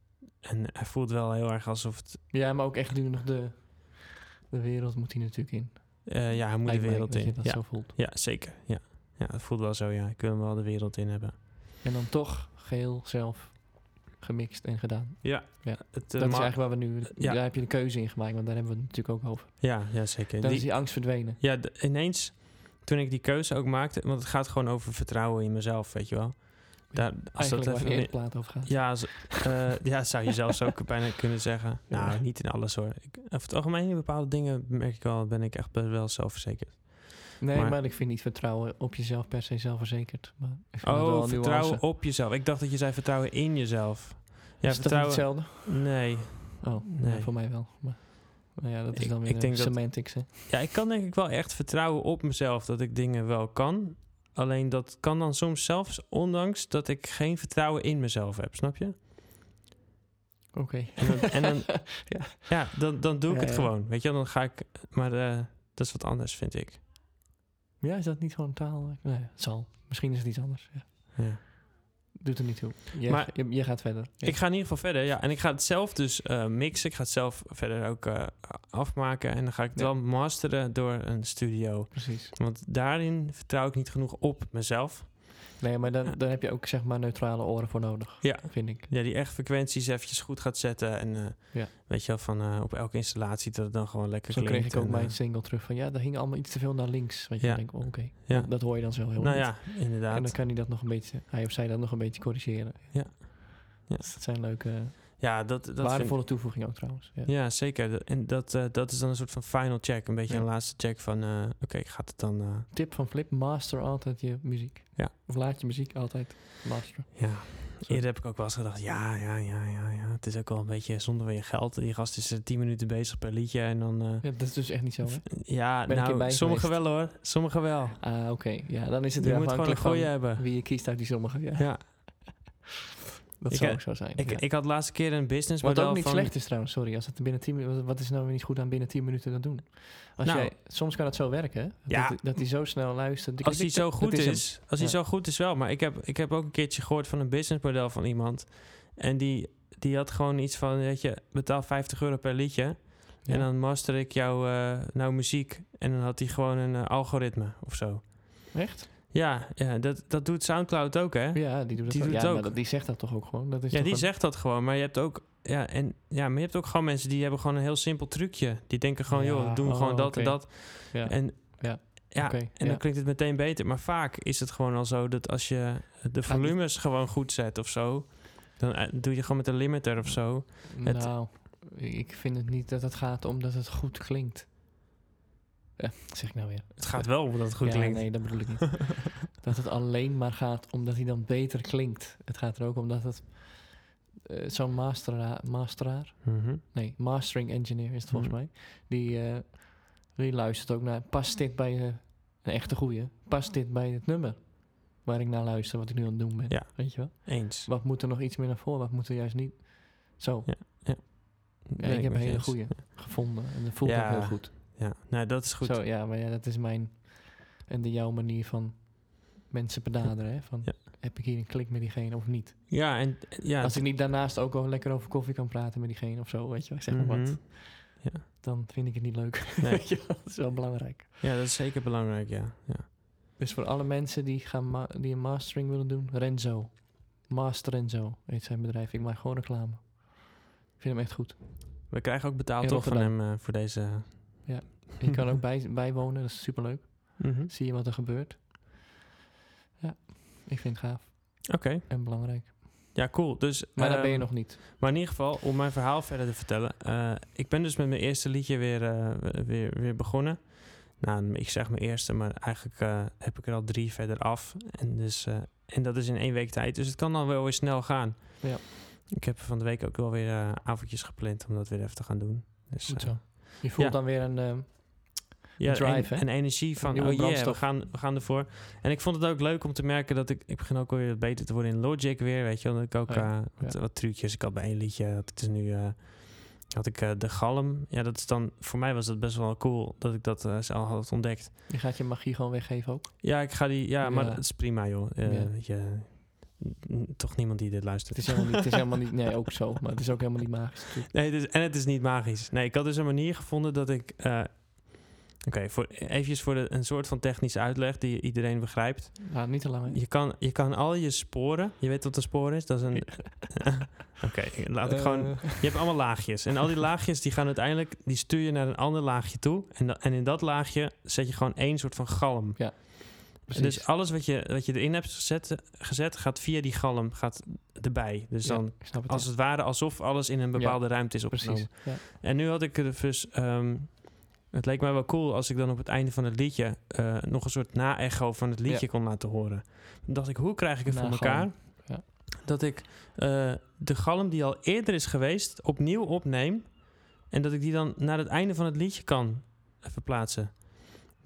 En hij voelt wel heel erg alsof het... Ja, maar ook echt nu nog de, de wereld moet hij natuurlijk in. eh, ja, hij moet de Lijkt wereld dat in. je dat Ja, zo voelt. ja, zeker. Ja. ja, het voelt wel zo, ja. Ik wil hem wel de wereld in hebben. En dan toch geheel zelf gemixt en gedaan. Ja. Ja. Het, eh, dat is eigenlijk waar we nu... ja. Daar heb je de keuze in gemaakt, want daar hebben we het natuurlijk ook over. Ja, ja, zeker. Dan Die- is die angst verdwenen. Ja, de- ineens toen ik die keuze ook maakte, want het gaat gewoon over vertrouwen in mezelf, weet je wel. Daar, als Eigenlijk dat waar even meer- plaat over gaat. ja, als- eh, ja, zou je zelfs ook bijna kunnen zeggen. Ja. Nou, niet in alles hoor. Ik, over het algemeen in bepaalde dingen merk ik wel, ben ik echt best wel zelfverzekerd. Nee, maar, maar- ik vind niet vertrouwen op jezelf per se zelfverzekerd. Maar ik vind dat wel Oh, een vertrouwen nuance. op jezelf. Ik dacht dat je zei vertrouwen in jezelf. Ja, is dat niet vertrouwen. hetzelfde? Nee. Oh, Nee. voor mij wel. Maar, maar ja, dat is Ik- dan weer ik denk dat- semantics, hè? Ja, ik kan denk ik wel echt vertrouwen op mezelf dat ik dingen wel kan. Alleen dat kan dan soms zelfs ondanks dat ik geen vertrouwen in mezelf heb, snap je? Oké. En dan, en dan Ja. ja, dan, dan doe ik Ja, het ja. gewoon. Weet je, dan ga ik. Maar eh, dat is wat anders, vind ik. Ja, is dat niet gewoon taal? Nee, het zal. Misschien is het iets anders. Ja. Doet er niet toe. Je, Maar- je, je gaat verder. Ja. Ik ga in ieder geval verder, ja. En ik ga het zelf dus eh, mixen. Ik ga het zelf verder ook eh, afmaken. En dan ga ik het Ja. wel masteren door een studio. Precies. Want daarin vertrouw ik niet genoeg op mezelf. Nee, maar dan, dan heb je ook zeg maar neutrale oren voor nodig. Ja. Vind ik. Ja, die echt frequenties eventjes goed gaat zetten. En eh, Ja. weet je wel, van eh, op elke installatie dat het dan gewoon lekker Zo klinkt. kreeg ik ook mijn eh, single terug van ja, daar hing allemaal iets te veel naar links. Weet je, Ja. dan denk ik, oh, oké. Ja. Dat hoor je dan zo heel nou goed. ja, inderdaad. En dan kan hij dat nog een beetje, hij of zij dat nog een beetje corrigeren. Ja. Ja. Dus dat zijn leuke, ja, dat, dat waardevolle toevoegingen ook trouwens. Ja. zeker. En dat, eh, dat is dan een soort van final check. Een beetje Ja. een laatste check van... eh, Oké, gaat het dan... eh, Tip van Flip, master altijd je muziek. Ja. Of laat je muziek altijd masteren. ja. Eerder heb ik ook wel eens gedacht, ja, ja, ja, ja, ja. Het is ook wel een beetje zonde van je geld. Die gast is 10 minuten bezig per liedje en dan... Ja, dat is dus echt niet zo, hè? ja, Ben ik nou, erbij sommige geweest. wel hoor. Sommige wel. Ah, oké. Ja, dan is het Je weer moet gewoon een goeie hebben. wie je kiest uit die sommige. Ja, Ja, dat Ik, zou ook zo zijn. ik, ja. ik had laatste keer een business Wat model ook niet van... slecht is trouwens, sorry. Als het binnen 10 minuten, wat is nou weer niet goed aan binnen 10 minuten dat doen? Als Nou. jij, soms kan het zo werken, hè? Ja. Dat, dat hij zo snel luistert. Als hij zo Dat goed is, als hij Ja. zo goed is wel. Maar ik heb, ik heb ook een keertje gehoord van een businessmodel van iemand. En die, die had gewoon iets van, weet je, betaal 50 euro per liedje. Ja. En dan master ik jouw eh, nou muziek. En dan had hij gewoon een eh, algoritme of zo. Echt? Ja, ja dat, dat doet Soundcloud ook, hè? Ja, die doet Die ja, het maar ook. dat- die zegt dat toch ook gewoon? Dat is Ja, die een- zegt dat gewoon. Maar je hebt ook... Ja, en, ja, maar je hebt ook gewoon mensen die hebben gewoon een heel simpel trucje. Die denken gewoon, Ja, joh, doen oh, gewoon dat en dat. Ja. En Ja, ja, en ja. dan klinkt het meteen beter. Maar vaak is het gewoon al zo dat als je de volumes gewoon goed zet of zo, dan eh, doe je gewoon met een limiter of zo. het- Nou, ik vind het niet dat het gaat om dat het goed klinkt. Ja, zeg ik nou weer? Het gaat wel omdat het goed ja, klinkt. nee, dat bedoel ik niet. dat het alleen maar gaat omdat hij dan beter klinkt. Het gaat er ook om dat het... eh, Zo'n mastera masteraar, Mhm. nee, mastering engineer is het volgens Mhm. mij. Die, eh, die luistert ook naar, past dit bij eh, een echte goeie? Past dit bij het nummer waar ik naar luister, wat ik nu aan het doen ben? Ja. Weet je wel? Eens. Wat moet er nog iets meer naar voren? Wat moet er juist niet? Zo. Ja, ja. ik heb een hele goede gevonden. En dat voelt ook heel goed. Ja, nou dat is goed. Zo, ja, maar ja, dat is mijn en de jouw manier van mensen benaderen. Hè? Van, Ja. Heb ik hier een klik met diegene of niet? Ja, en ja, Als ik niet daarnaast ook wel lekker over koffie kan praten met diegene of zo, weet je ik zeg maar mhm. wat, Ja. dan vind ik het niet leuk. Nee. Weet je dat is wel belangrijk. ja, dat is zeker belangrijk, ja. ja. Dus voor alle mensen die, gaan ma- die een mastering willen doen, Renzo. Master Renzo heet zijn bedrijf. Ik maak gewoon reclame. Ik vind hem echt goed. We krijgen ook betaald toch van hem eh, voor deze... Je kan ook bij, bijwonen, dat is superleuk. Mhm. Zie je wat er gebeurt. Ja, ik vind het gaaf Oké, en belangrijk. ja, cool. Dus, Maar daar ben je ehm, nog niet. Maar in ieder geval, om mijn verhaal verder te vertellen. eh, ik ben dus met mijn eerste liedje weer, eh, weer, weer begonnen. Nou, ik zeg mijn eerste, maar eigenlijk eh, heb ik er al drie verder af. En, dus, en dat is in één week tijd. Dus het kan dan wel weer snel gaan. Ja. Ik heb van de week ook wel weer avondjes gepland om dat weer even te gaan doen. Dus, Goed zo. Je voelt ja. dan weer een... ehm, ja, drive, en, energie van, oh yeah, we gaan, we gaan ervoor. En ik vond het ook leuk om te merken dat ik... Ik begin ook weer beter te worden in Logic weer, weet je. Dat ik ook Oh ja, eh, wat, ja. wat trucjes... Ik had bij één liedje, ik dus nu... eh, had ik eh, de galm. Ja, dat is dan... Voor mij was dat best wel cool dat ik dat zelf had ontdekt. je gaat je magie gewoon weggeven ook. Ja, ik ga die... Ja, maar het is prima, joh. Ja. weet je, toch niemand die dit luistert. Het is helemaal niet... Het is helemaal niet nee, ook zo. Maar het is ook helemaal niet magisch natuurlijk. Nee, het is, en het is niet magisch. Nee, ik had dus een manier gevonden dat ik... eh, Oké, voor eventjes voor de, een soort van technische uitleg die iedereen begrijpt. Nou, niet te lang. hè? Je kan, je kan al je sporen... Je weet wat een spoor is? Dat is een... Oké, laat ik gewoon... Eh, Je hebt allemaal laagjes. En al die laagjes die gaan uiteindelijk... Die stuur je naar een ander laagje toe. En, da- en in dat laagje zet je gewoon één soort van galm. En precies. dus alles wat je, wat je erin hebt gezet, gezet... gaat via die galm gaat erbij. Dus Ja, dan het. als het ware alsof alles in een bepaalde ruimte is opgenomen. Ja. En nu had ik er dus... ehm, het leek mij wel cool als ik dan op het einde van het liedje... eh, nog een soort na-echo van het liedje kon laten horen. Dan dacht ik, hoe krijg ik het voor elkaar... Ja. dat ik eh, de galm die al eerder is geweest... opnieuw opneem... en dat ik die dan naar het einde van het liedje kan eh, verplaatsen.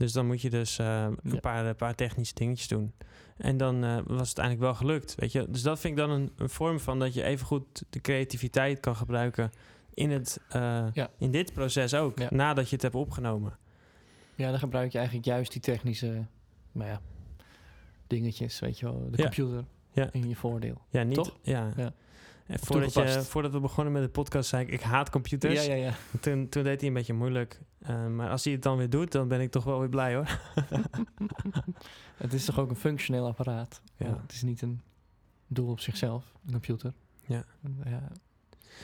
Dus dan moet je dus eh, een, Ja. paar, een paar technische dingetjes doen. En dan eh, was het eigenlijk wel gelukt, weet je. Dus dat vind ik dan een, een vorm van dat je even goed de creativiteit kan gebruiken... in, het, eh, Ja. in dit proces ook, Ja. nadat je het hebt opgenomen. ja, dan gebruik je eigenlijk juist die technische... Maar ja, dingetjes, weet je wel. De computer in je voordeel. Ja, niet... Toch? Ja. En voordat, je, voordat we begonnen met de podcast zei ik, ik haat computers. Ja, ja, ja. Toen, toen deed hij een beetje moeilijk. Eh, maar als hij het dan weer doet, dan ben ik toch wel weer blij hoor. het is toch ook een functioneel apparaat? Ja. Ja. Het is niet een doel op zichzelf, een computer. Ja. ja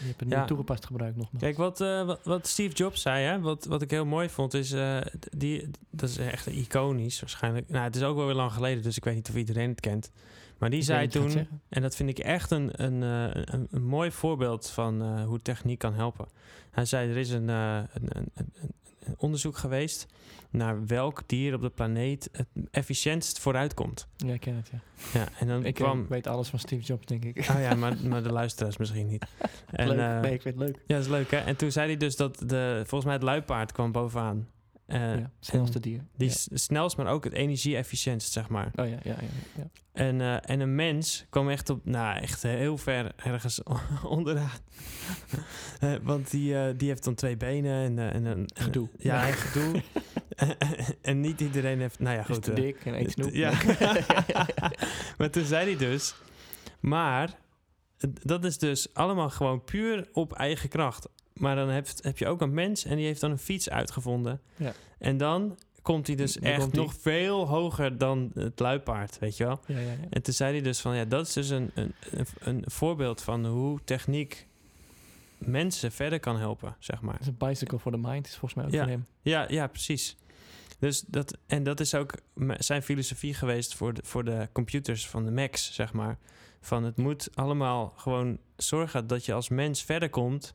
je hebt het Ja. niet toegepast gebruikt nogmaals. Kijk, wat, eh, wat, wat Steve Jobs zei, hè, wat, wat ik heel mooi vond, is... eh, die, dat is echt iconisch waarschijnlijk. Nou, het is ook wel weer lang geleden, dus ik weet niet of iedereen het kent. Maar die Ik zei toen, en dat vind ik echt een, een, eh, een, een mooi voorbeeld van eh, hoe techniek kan helpen. Hij zei, er is een, eh, een, een, onderzoek geweest naar welk dier op de planeet het efficiëntst vooruit komt. zeggen. Ja, ik ken het, ja. Ja, en dan Ik kwam... weet alles van Steve Jobs, denk ik. Oh ja, maar, maar de luisteraars misschien niet. En, leuk. nee, ik vind het leuk. ja, dat is leuk hè. En toen zei hij dus dat de, volgens mij het luipaard kwam bovenaan. Ja, snelste dier. Die ja. is snelst, maar ook het energie-efficiëntst, zeg maar. Oh ja, ja, ja. ja. En, eh, en een mens kwam echt op, nou, echt heel ver ergens onderaan. Eh, want die, die heeft dan twee benen en, en een... Gedoe. Ja, Ja. en gedoe. en niet iedereen heeft... Nou ja, Is goed. te eh, dik en eet snoep. Ja. maar toen zei hij dus... Maar dat is dus allemaal gewoon puur op eigen kracht. Maar dan heb, heb je ook een mens en die heeft dan een fiets uitgevonden. Ja. En dan komt hij dus Dan echt nog veel hoger dan het luipaard, weet je wel. ja, ja, ja. En toen zei hij dus van, ja, dat is dus een, een, een, voorbeeld van hoe techniek mensen verder kan helpen, zeg maar. Is een bicycle for the mind, is volgens mij ook Ja. hem. Ja, ja, precies. Dus dat, en dat is ook zijn filosofie geweest voor de, voor de computers van de Macs, zeg maar. Van het moet allemaal gewoon zorgen dat je als mens verder komt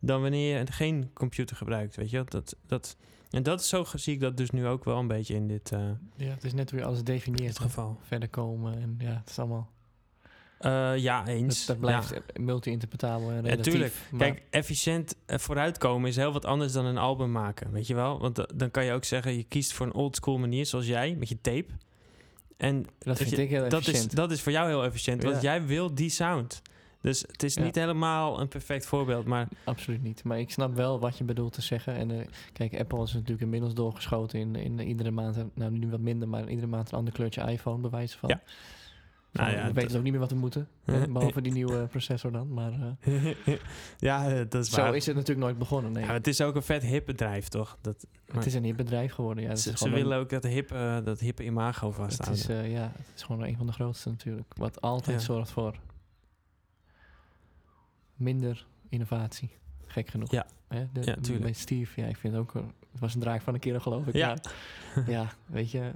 dan wanneer je geen computer gebruikt, weet je? Dat, dat, en dat is zo zie ik dat dus nu ook wel een beetje in dit, eh, Ja, het is net je alles definieert. geval. Verder komen en ja, het is allemaal... Eh, ja, eens. dat blijft Ja. multi-interpretabel en Ja, relatief. tuurlijk. maar- Kijk, efficiënt eh, vooruitkomen is heel wat anders dan een album maken, weet je wel? Want da- dan kan je ook zeggen, je kiest voor een oldschool manier zoals jij, met je tape. En dat vind je- ik heel dat is, efficiënt. dat is voor jou heel efficiënt, want Ja. jij wil die sound. Dus het is Ja. niet helemaal een perfect voorbeeld, maar Absoluut niet. Maar ik snap wel wat je bedoelt te zeggen. En eh, kijk, Apple is natuurlijk inmiddels doorgeschoten in, in iedere maand, nou nu wat minder, maar iedere maand een ander kleurtje iPhone, bewijs van. Ja. Nou ja, we weten ook niet meer wat we moeten. hè, behalve die nieuwe processor dan. Maar eh, ja, eh, dat is zo waar. is het natuurlijk nooit begonnen. Nee. Ja, het is ook een vet hip bedrijf, toch? Dat, het is een hip bedrijf geworden. Ja, het ze is ze gewoon een- willen ook dat hip, dat hippe imago het vasthouden. is, eh, ja, het is gewoon een van de grootste natuurlijk. Wat altijd zorgt voor minder innovatie. Gek genoeg. Ja. Hè, de, Ja, tuurlijk. Bij Steve, ja, ik vind het ook... Het was een draak van een keer, geloof ik. Ja. maar- ja, weet je...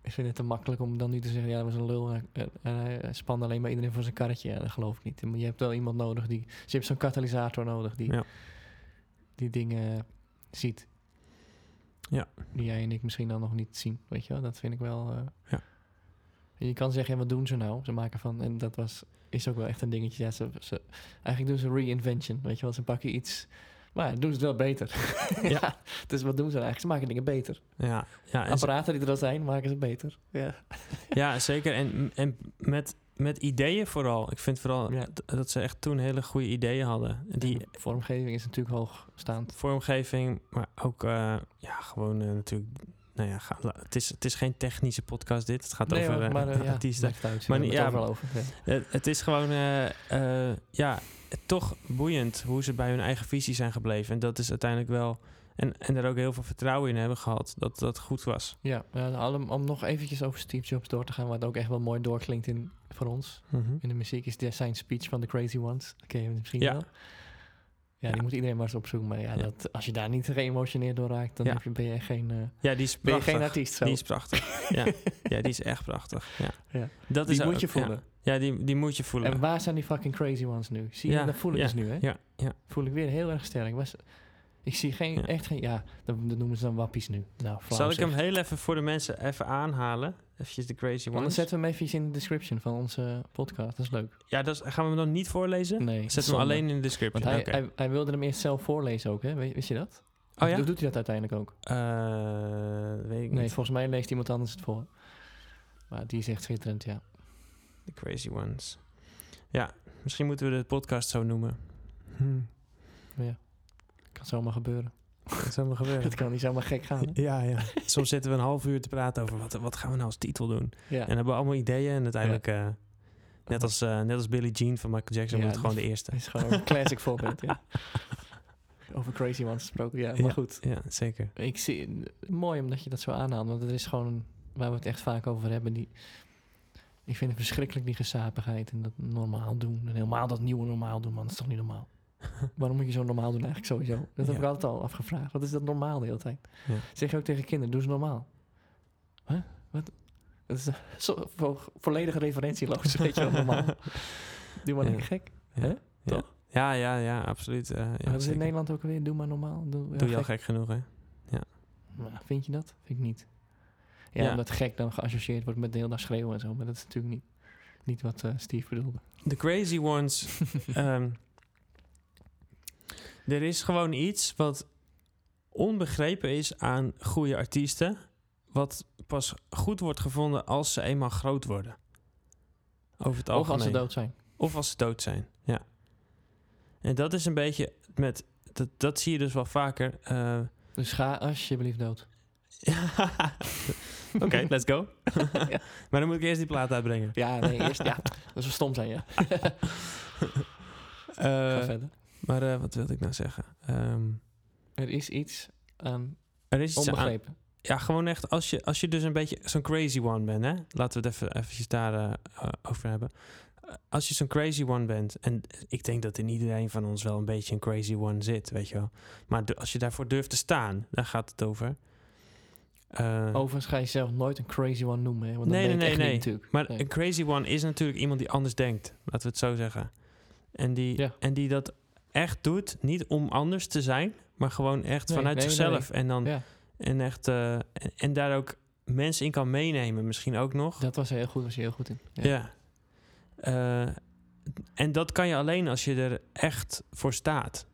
Ik vind het te makkelijk om dan nu te zeggen... Ja, dat was een lul. En en hij hij spande alleen maar iedereen voor zijn karretje. Ja, dat geloof ik niet. Maar je hebt wel iemand nodig die... Dus je hebt zo'n katalysator nodig die... Ja. Die dingen ziet. Ja. Die jij en ik misschien dan nog niet zien. Weet je wel? Dat vind ik wel... eh, Ja. en je kan zeggen, ja, wat doen ze nou? Ze maken van... En dat was, is ook wel echt een dingetje. Ja, ze, ze, eigenlijk doen ze reinvention. Weet je wel? Ze pakken iets... Maar ja, doen ze het wel beter. ja. Dus wat doen ze eigenlijk? Ze maken dingen beter. Ja, ja, Apparaten die er al zijn, maken ze beter. Ja. ja zeker. En, en met, met ideeën vooral. Ik vind vooral Ja. dat ze echt toen hele goede ideeën hadden. Die Die vormgeving is natuurlijk hoogstaand. vormgeving, maar ook eh, ja, gewoon eh, natuurlijk... Nou ja, ga- het, is, het is geen technische podcast dit. Het gaat Nee, over eh, maar eh, ja, artiesten. uit. Maar ja, overal over. Ja. Het, is gewoon, eh, ja, toch boeiend hoe ze bij hun eigen visie zijn gebleven. En dat is uiteindelijk wel... En, en er ook heel veel vertrouwen in hebben gehad dat dat goed was. Ja, ja om, om nog eventjes over Steve Jobs door te gaan, wat ook echt wel mooi doorklinkt in, voor ons in de muziek, is de, zijn speech van The Crazy Ones. Dat ken je misschien Ja. wel. Ja, die moet iedereen maar eens opzoeken. Maar ja. Dat, als je daar niet geëmotioneerd door raakt, dan heb je, ben je geen, eh, Ja, die is ben je prachtig. geen artiest. Zo. Die is prachtig. ja. ja, die is echt prachtig. Ja. Ja. Dat Die is moet ook- je voelen. Ja, die, die moet je voelen. En waar zijn die fucking Crazy Ones nu? Zie je, dat voel ik dus nu, hè? ja, ja. Voel ik weer heel erg sterk. Was, ik zie geen, Ja. echt geen, ja, dat, dat noemen ze dan wappies nu. Nou, Zal ik hem heel even voor de mensen even aanhalen? Even de Crazy Want dan Ones. zetten we hem even in de description van onze podcast. Dat is leuk. Ja, dat is- gaan we hem dan niet voorlezen? Nee, Zet hem zonde. alleen in de description. Want hij, Oké. hij, hij wilde hem eerst zelf voorlezen ook, hè? Weet, wist je dat? oh ja? Of doet hij dat uiteindelijk ook? Eh, weet ik Nee, niet. volgens mij leest iemand anders het voor. Maar die is echt schitterend, ja. The Crazy Ones. Ja, misschien moeten we de podcast zo noemen. Hm. Ja. Kan zomaar gebeuren. Dat zou maar gebeuren. Het kan niet zomaar gek gaan. hè? Ja, ja. Soms zitten we een half uur te praten over wat, wat gaan we nou als titel doen. Ja. En hebben we allemaal ideeën en uiteindelijk, eh, net, als, eh, net als Billie Jean van Michael Jackson, wordt het gewoon de eerste. Het is gewoon een classic voorbeeld, ja. Over Crazy Ones gesproken, ja. Maar goed, Ja, zeker. ik zie... Mooi omdat je dat zo aanhaalt. Want er is gewoon... Waar we het echt vaak over hebben, die... Ik vind het verschrikkelijk, die gesapigheid en dat normaal doen. En helemaal dat nieuwe normaal doen, man. Dat is toch niet normaal? Waarom moet je zo normaal doen eigenlijk sowieso? Dat heb Ja. ik altijd al afgevraagd. Wat is dat normaal de hele tijd? Ja. Zeg je ook tegen kinderen, doe ze normaal. Huh? Wat? Dat is eh, zo, vo- volledig referentieloos, weet je wel, normaal. Doe maar Ja. niet gek. Ja. Hè? Ja. Toch? Ja, ja, ja, absoluut. eh, ja, Maar dat is in. Nederland ook alweer, doe maar normaal. Doe, ja, Doe je al gek. genoeg, hè? Nou, vind je dat? Vind ik niet. Ja, Ja. omdat gek dan geassocieerd wordt met de hele dag schreeuwen en zo. Maar dat is natuurlijk niet, niet wat eh, Steve bedoelde. The Crazy Ones. ehm, er is gewoon iets wat onbegrepen is aan goede artiesten. Wat pas goed wordt gevonden als ze eenmaal groot worden. Over het Of algemeen. als ze dood zijn. Of als ze dood zijn, ja. En dat is een beetje met... Dat, dat zie je dus wel vaker. eh, Dus ga alsjeblieft dood. Oké, let's go. Ja. Maar dan moet ik eerst die plaat uitbrengen. Ja, nee, eerst, ja. Dat zou stom zijn, ja. Ga Eh, verder. Maar eh, wat wilde ik nou zeggen? Ehm, Er is iets aan er is iets aan, onbegrepen. Ja, gewoon echt, als je, als je dus een beetje zo'n crazy one bent, hè? Laten we het even eventjes daar eh, eh, over hebben. Als je zo'n crazy one bent, en ik denk dat in iedereen van ons wel een beetje een crazy one zit, weet je wel. Maar als je daarvoor durft te staan, daar gaat het over. Overigens ga je zelf nooit een crazy one noemen, hè? Want Nee, nee, nee, echt nee. niet natuurlijk. Maar Nee. een crazy one is natuurlijk iemand die anders denkt. Laten we het zo zeggen. En die, Ja. en die dat echt doet, niet om anders te zijn, maar gewoon echt Nee, vanuit nee, nee, zichzelf. En dan Ja, en echt eh, en, en daar ook mensen in kan meenemen, misschien ook nog. dat was heel goed, was je heel goed in. Ja. Eh, en dat kan je alleen als je er echt voor staat.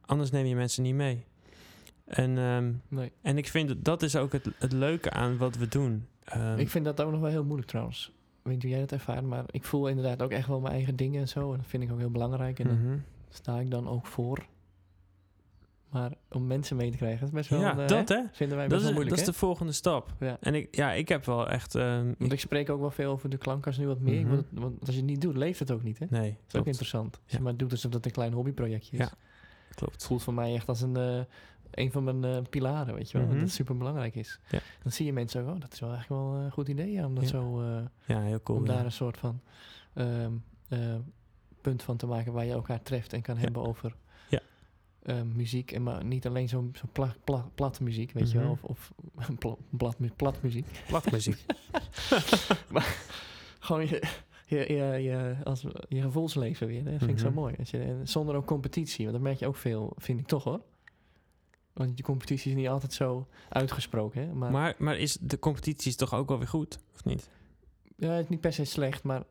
Anders neem je mensen niet mee. En, ehm, Nee. en ik vind dat dat is ook het, het leuke aan wat we doen. Ehm, Ik vind dat ook nog wel heel moeilijk trouwens. weet niet hoe jij dat ervaart, maar ik voel inderdaad ook echt wel mijn eigen dingen en zo. En dat vind ik ook heel belangrijk. En. Sta ik dan ook voor. Maar om mensen mee te krijgen, dat is best wel... Ja, eh, dat hè? Vinden wij Dat best is, wel moeilijk, dat is hè? de volgende stap. Ja. En ik, ja, ik heb wel echt... ehm, Want ik spreek ook wel veel over de klankkast nu wat meer. Mhm. het- want als je het niet doet, leeft het ook niet, hè? Dat nee, is ook interessant. Als Ja. je maar doet alsof dat een klein hobbyprojectje is. Ja. Het klopt. voelt voor mij echt als een, eh, een van mijn eh, pilaren, weet je wel. Mhm. Dat het super belangrijk is. Ja. Dan zie je mensen ook, oh, dat is wel eigenlijk wel een goed idee, ja, om dat zo... Ja, heel cool. om daar een soort van ehm, eh, punt van te maken waar je elkaar treft en kan Ja. hebben over Ja. ehm, muziek. En maar niet alleen zo'n zo pla, pla, plat muziek, weet je wel, Mhm. of, of pla, plat, mu- plat muziek. Platmuziek. Gewoon je, je, je, je, als, je gevoelsleven weer. Dat vind ik zo Mhm. mooi. Als je, zonder ook competitie, want dat merk je ook veel, vind ik toch hoor. Want die competitie is niet altijd zo uitgesproken, hè? Maar, maar, maar is de competitie is toch ook wel weer goed, of niet? Ja, het is niet per se slecht, maar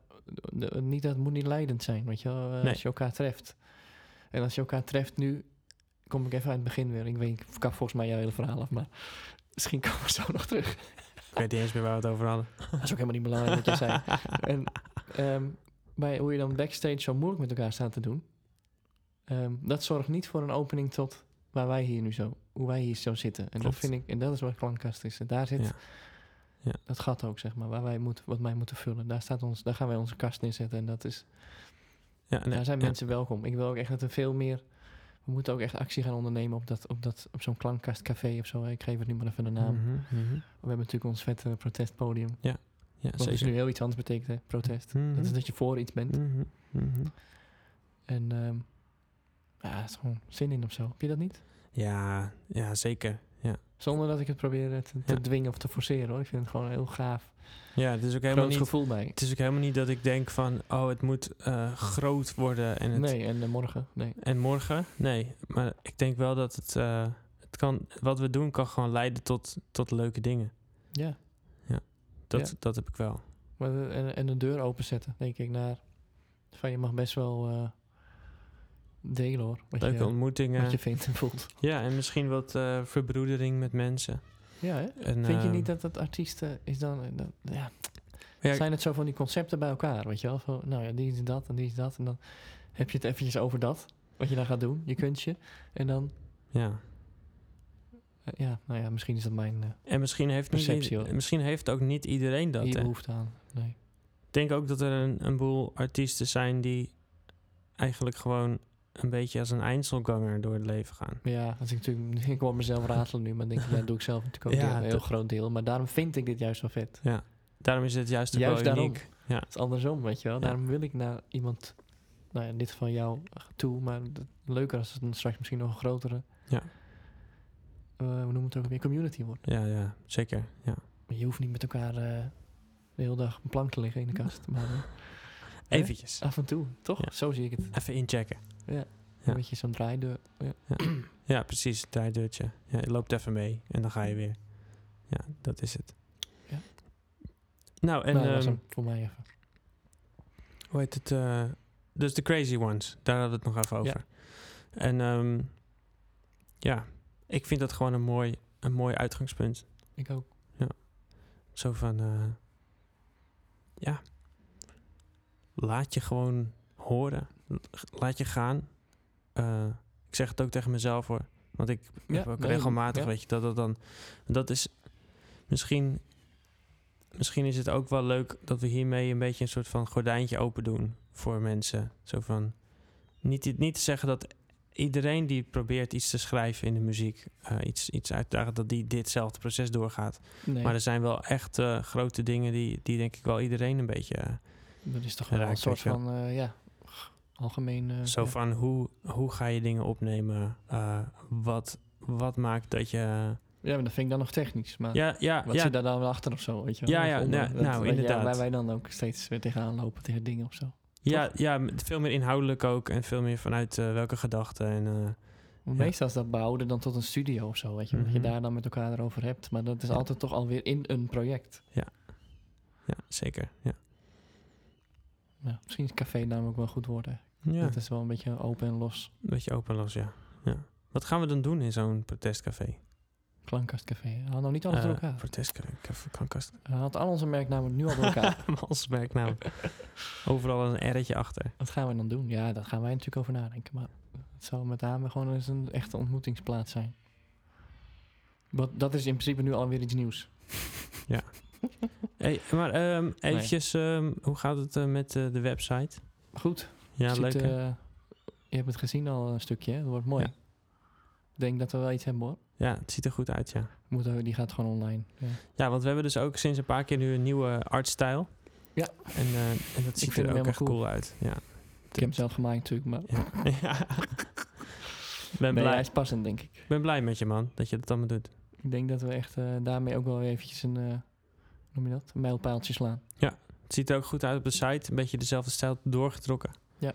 niet, dat moet niet leidend zijn, weet je wel, eh, als je elkaar treft. En als je elkaar treft nu, kom ik even aan het begin weer. Ik weet, ik kap volgens mij jouw hele verhaal af, maar misschien komen we zo nog terug. Ik weet niet eens meer waar we het over hadden. Dat is ook helemaal niet belangrijk wat je zei. En ehm, bij hoe je dan backstage zo moeilijk met elkaar staat te doen, ehm, dat zorgt niet voor een opening tot waar wij hier nu zo, hoe wij hier zo zitten. En dat vind ik, en dat is wat klankkast is. En daar zit Ja. Ja. dat gat ook, zeg maar, waar wij moeten, wat wij moeten vullen. Daar, staat ons, daar gaan wij onze kast neerzetten. En dat is, Ja, daar zijn ja. mensen welkom. Ik wil ook echt dat er veel meer, we moeten ook echt actie gaan ondernemen op, dat, op, dat, op zo'n klankkastcafé of zo. Ik geef het nu maar even een naam. Mhm, mhm. We hebben natuurlijk ons vette protestpodium. Ja, Wat dus nu heel iets anders betekent, hè? protest. Mhm. Dat is dat je voor iets bent. En ehm, ja, het is gewoon zin in of zo. Heb je dat niet? Ja, ja, zeker. Zonder dat ik het probeer eh, te, te Ja. dwingen of te forceren hoor. Ik vind het gewoon heel gaaf. ja het is ook helemaal niet... gevoel bij. Het is ook helemaal niet dat ik denk van, oh, het moet eh, groot worden en, het, Nee, en eh, morgen. Nee. en morgen. Nee, maar ik denk wel dat het, het kan, wat we doen kan gewoon leiden tot, tot leuke dingen. Ja. Dat, Ja. dat heb ik wel. Maar en, en de deur openzetten, denk ik, naar... Van je mag best wel delen hoor. Wat Leuke je, ontmoetingen. wat je vindt en voelt. Ja, en misschien wat eh, verbroedering met mensen. Ja, hè? En, Vind je eh, niet dat dat artiesten is dan... eh, dat- ja, ja, zijn het zo van die concepten bij elkaar, weet je wel? Van, nou ja, die is dat en die is dat. En dan heb je het eventjes over dat. Wat je dan gaat doen, je kunstje. En dan... ja. ja, nou ja, misschien is dat mijn... eh, En misschien heeft, Perceptie, misschien heeft ook niet iedereen dat. hè. behoefte aan. Nee. Ik denk ook dat er een, een boel artiesten zijn die eigenlijk gewoon een beetje als een Einzelganger door het leven gaan. Ja, als ik natuurlijk, ik hoor mezelf ratelen nu, maar denk ik, ja, dat doe ik zelf natuurlijk ook Ja, een heel groot deel. Maar daarom vind ik dit juist wel vet. Ja. Daarom is het juist Juist wel daarom. uniek. Ja. Het is andersom, weet je wel. Daarom wil ik naar iemand, nou ja, in dit geval jou, toe. Maar leuker als het dan straks misschien nog een grotere, Ja. eh, hoe noemen we het ook weer, community wordt. Ja, ja, zeker. Ja. Maar je hoeft niet met elkaar eh, de hele dag een plank te liggen in de kast. Maar eh, Hè? Eventjes. af en toe, toch? Ja. Zo zie ik het. Even inchecken. Ja. Een beetje zo'n draaideur. Ja. Ja, precies. Draaideurtje. Ja, je loopt even mee en dan ga je weer. Ja, dat is het. Ja. Nou, en nou, dat was ehm, voor mij even. hoe heet het? eh, dus de Crazy Ones. Daar hadden we het nog even over. En ehm, ja, ik vind dat gewoon een mooi, een mooi uitgangspunt. Ik ook. Zo van, eh, ja, laat je gewoon horen. Laat je gaan. Eh, ik zeg het ook tegen mezelf hoor. Want ik Ja, heb ook nee, regelmatig, ja. weet je, dat dat dan... Dat is misschien... Misschien is het ook wel leuk dat we hiermee een beetje een soort van gordijntje open doen voor mensen. Zo van, niet, niet te zeggen dat iedereen die probeert iets te schrijven in de muziek, eh, iets, iets uit te dragen, dat die ditzelfde proces doorgaat. Nee, Maar er zijn wel echt eh, grote dingen die, die denk ik wel iedereen een beetje... dat is toch wel raakt, een soort van, ja, algemeen... eh, zo ja. van, hoe, hoe ga je dingen opnemen? Eh, wat, wat maakt dat je... Ja, maar dat vind ik dan nog technisch. Maar Ja, ja, wat ja, zit daar dan achter of zo, weet je wel? Ja, ja, onder? ja, Dat- nou, weet je, inderdaad. Waar wij dan ook steeds weer tegenaan lopen tegen dingen of zo. ja, ja, veel meer inhoudelijk ook en veel meer vanuit eh, welke gedachten. En, Ja. Meestal is dat behouden dan tot een studio of zo, weet je. Dat je Mhm. daar dan met elkaar erover hebt. Maar dat is Ja. altijd toch alweer in een project. ja, zeker. Ja. Ja, misschien is café namelijk wel goed woord. Ja, Dat is wel een beetje open en los. een beetje open los, ja. ja. Wat gaan we dan doen in zo'n protestcafé? Klankkastcafé. Had nog niet alles Eh, door elkaar. Voor testcafé, klankkast. Had al onze merknamen nu al door elkaar. Als merknaam. Overal een R'tje achter. Wat gaan we dan doen? Ja, daar gaan wij natuurlijk over nadenken. Maar het zou met name gewoon eens een echte ontmoetingsplaats zijn. Wat, dat is in principe nu alweer iets nieuws. Hey, maar ehm eventjes, ehm, hoe gaat het eh, met eh, de website? Goed. Ja, leuk eh, je hebt het gezien al een stukje, hè? Dat wordt mooi. Ja. Ik denk dat we wel iets hebben hoor. Ja, het ziet er goed uit, ja. Die gaat gewoon online. Ja. Ja, want we hebben dus ook sinds een paar keer nu een nieuwe artstijl. Ja. En, eh, en dat ziet er ook echt cool uit. Ja. Ik heb hem zelf gemaakt natuurlijk, maar ja. ja. ben, nee, blij, hij is passend denk ik. ik ben blij met je man, dat je dat allemaal doet. Ik denk dat we echt eh, daarmee ook wel eventjes een, hoe noem je dat, een mijlpaaltje slaan. Het ziet er ook goed uit op de site. Een beetje dezelfde stijl doorgetrokken. Ja.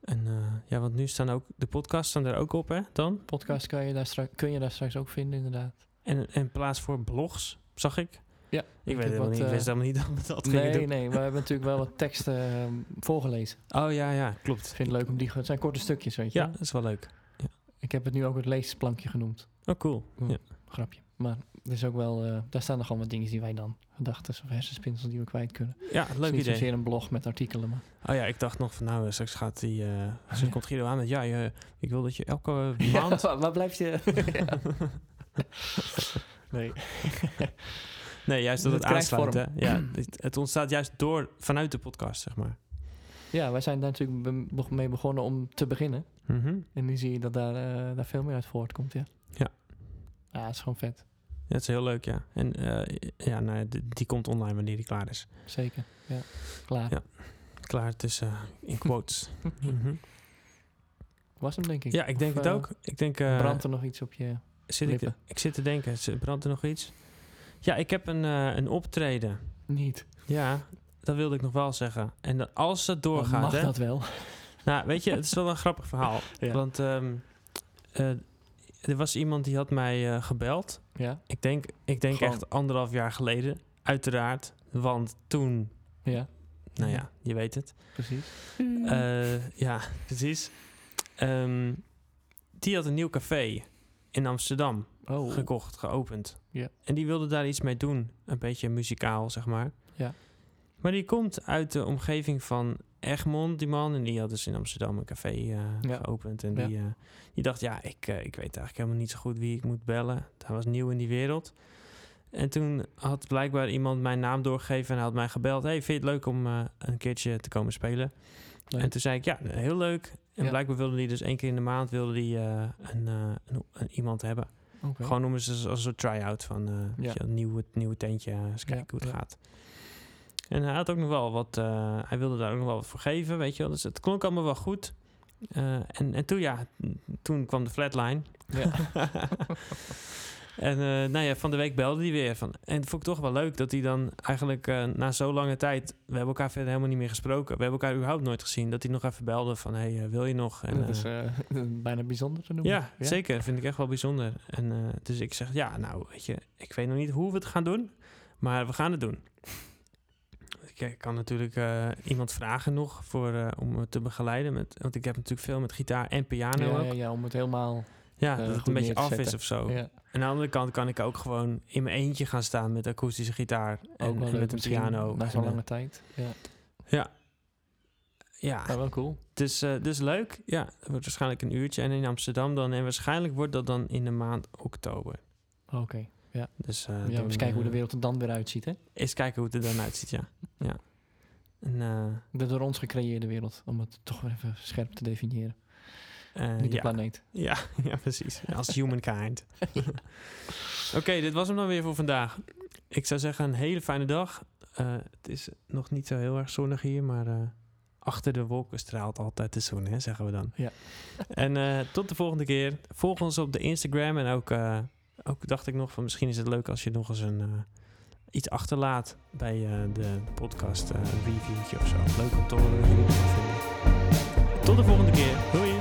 En eh, ja, want nu staan ook de podcasts staan er ook op, hè, dan? Podcast kan je daar straks, kun je daar straks ook vinden inderdaad. En, en plaats voor blogs, zag ik. Ja, Ik, weet heb helemaal wat, niet, wist eh, helemaal niet dat we dat nee, doen. nee, we hebben natuurlijk wel wat teksten ehm, voorgelezen. Oh ja, ja, klopt. Ik vind het leuk om die... Het zijn korte stukjes, weet je. Ja, dat is wel leuk. Ik heb het nu ook het leesplankje genoemd. Oh, cool. Hm. Ja. Grapje. Maar er is ook wel... eh, daar staan nog gewoon wat dingen die wij dan... Gedachten of hersenspinsels die we kwijt kunnen. Ja, Het is leuk idee. zozeer een blog met artikelen, maar... Oh ja, ik dacht nog van nou, straks gaat die... eh straks ja. komt Guido aan met... Ja, je, ik wil dat je elke Ja, maand... waar, waar blijf je... Ja. nee. nee, juist dat Het het aansluit. Hè? Ja, het, het ontstaat juist door, vanuit de podcast, zeg maar. Ja, wij zijn daar natuurlijk mee begonnen om te beginnen. Mhm. En nu zie je dat daar, eh, daar veel meer uit voortkomt, ja. Ja. Het is gewoon vet. Ja, het is heel leuk, ja. En eh, ja, nou, die, die komt online wanneer die klaar is. Zeker. Ja. Klaar. Ja. Klaar tussen in quotes. Mhm. Was hem, denk ik. Ja, ik denk Of, het eh, ook. Ik denk... eh, brandt er nog iets op je... zit ik, lippen? ik zit te denken, brandt er nog iets? Ja, ik heb een, eh, een optreden. Niet. Ja, dat wilde ik nog wel zeggen. En dat als het Dan doorgaat, mag hè. dat wel. Nou, weet je, het is wel een grappig verhaal. Ja. Want ehm, eh, er was iemand die had mij eh, gebeld. Ja. Ik denk, ik denk Gewoon. echt anderhalf jaar geleden. Uiteraard. Want toen, Ja, nou ja, je weet het. precies. Eh, ja, precies. Ehm, die had een nieuw café in Amsterdam oh. gekocht, geopend. Ja. En die wilde daar iets mee doen. Een beetje muzikaal, zeg maar. Ja. Maar die komt uit de omgeving van Egmond, die man. En die had dus in Amsterdam een café eh, Ja. geopend. En Ja. die, eh, die dacht, ja, ik, eh, ik weet eigenlijk helemaal niet zo goed wie ik moet bellen. Hij was nieuw in die wereld. En toen had blijkbaar iemand mijn naam doorgegeven en hij had mij gebeld. Hey, vind je het leuk om een keertje te komen spelen? Leuk. En toen zei ik, ja, heel leuk. En Ja. blijkbaar wilde die dus één keer in de maand wilde die, een, een, een iemand hebben. Gewoon noemen ze het als een try-out van een nieuwe, nieuwe tentje. Eens kijken hoe het gaat. En hij had ook nog wel wat, eh, hij wilde daar ook nog wel wat voor geven, weet je wel. Dus het klonk allemaal wel goed. Eh, en, en toen, ja, toen kwam de flatline. Ja. en eh, nou ja, van de week belde hij weer. Van, en dat vond ik toch wel leuk dat hij dan eigenlijk na zo lange tijd... We hebben elkaar verder helemaal niet meer gesproken. We hebben elkaar überhaupt nooit gezien. Dat hij nog even belde van, hey, wil je nog? En, dat is bijna bijzonder te noemen. ja, zeker. Vind ik echt wel bijzonder. En dus ik zeg, ja, nou, weet je, ik weet nog niet hoe we het gaan doen, maar we gaan het doen. Ik eh, kan natuurlijk eh, iemand vragen nog voor, eh, om me te begeleiden. Met, want ik heb natuurlijk veel met gitaar en piano Ja, ook. ja, ja, om het helemaal... Ja, dat het een beetje af is of zo. Ja. En aan de andere kant kan ik ook gewoon in mijn eentje gaan staan met akoestische gitaar en, Ook wel en leuk met een piano. Na zo'n eh, lange tijd. Ja, Ja. Ja, wel cool. dus, eh, dus leuk. Ja, het wordt waarschijnlijk een uurtje. En in Amsterdam dan. En waarschijnlijk wordt dat dan in de maand oktober. Oké. Dus, eh, Ja, dan, eens kijken hoe de eh, wereld er dan weer uitziet, hè? Eens kijken hoe het er dan uitziet, ja. ja. En, eh, De door ons gecreëerde wereld, om het toch weer even scherp te definiëren. Niet de ja. planeet. Ja, ja, precies. Als humankind. Oké, dit was hem dan weer voor vandaag. Ik zou zeggen, een hele fijne dag. Het is nog niet zo heel erg zonnig hier, maar achter de wolken straalt altijd de zon, hè, zeggen we dan. Ja. En tot de volgende keer. Volg ons op de Instagram en ook, ook dacht ik nog van misschien is het leuk als je nog eens een, eh, iets achterlaat bij eh, de podcast, eh, een reviewtje of zo. Leuk om te horen. Tot de volgende keer. Doei!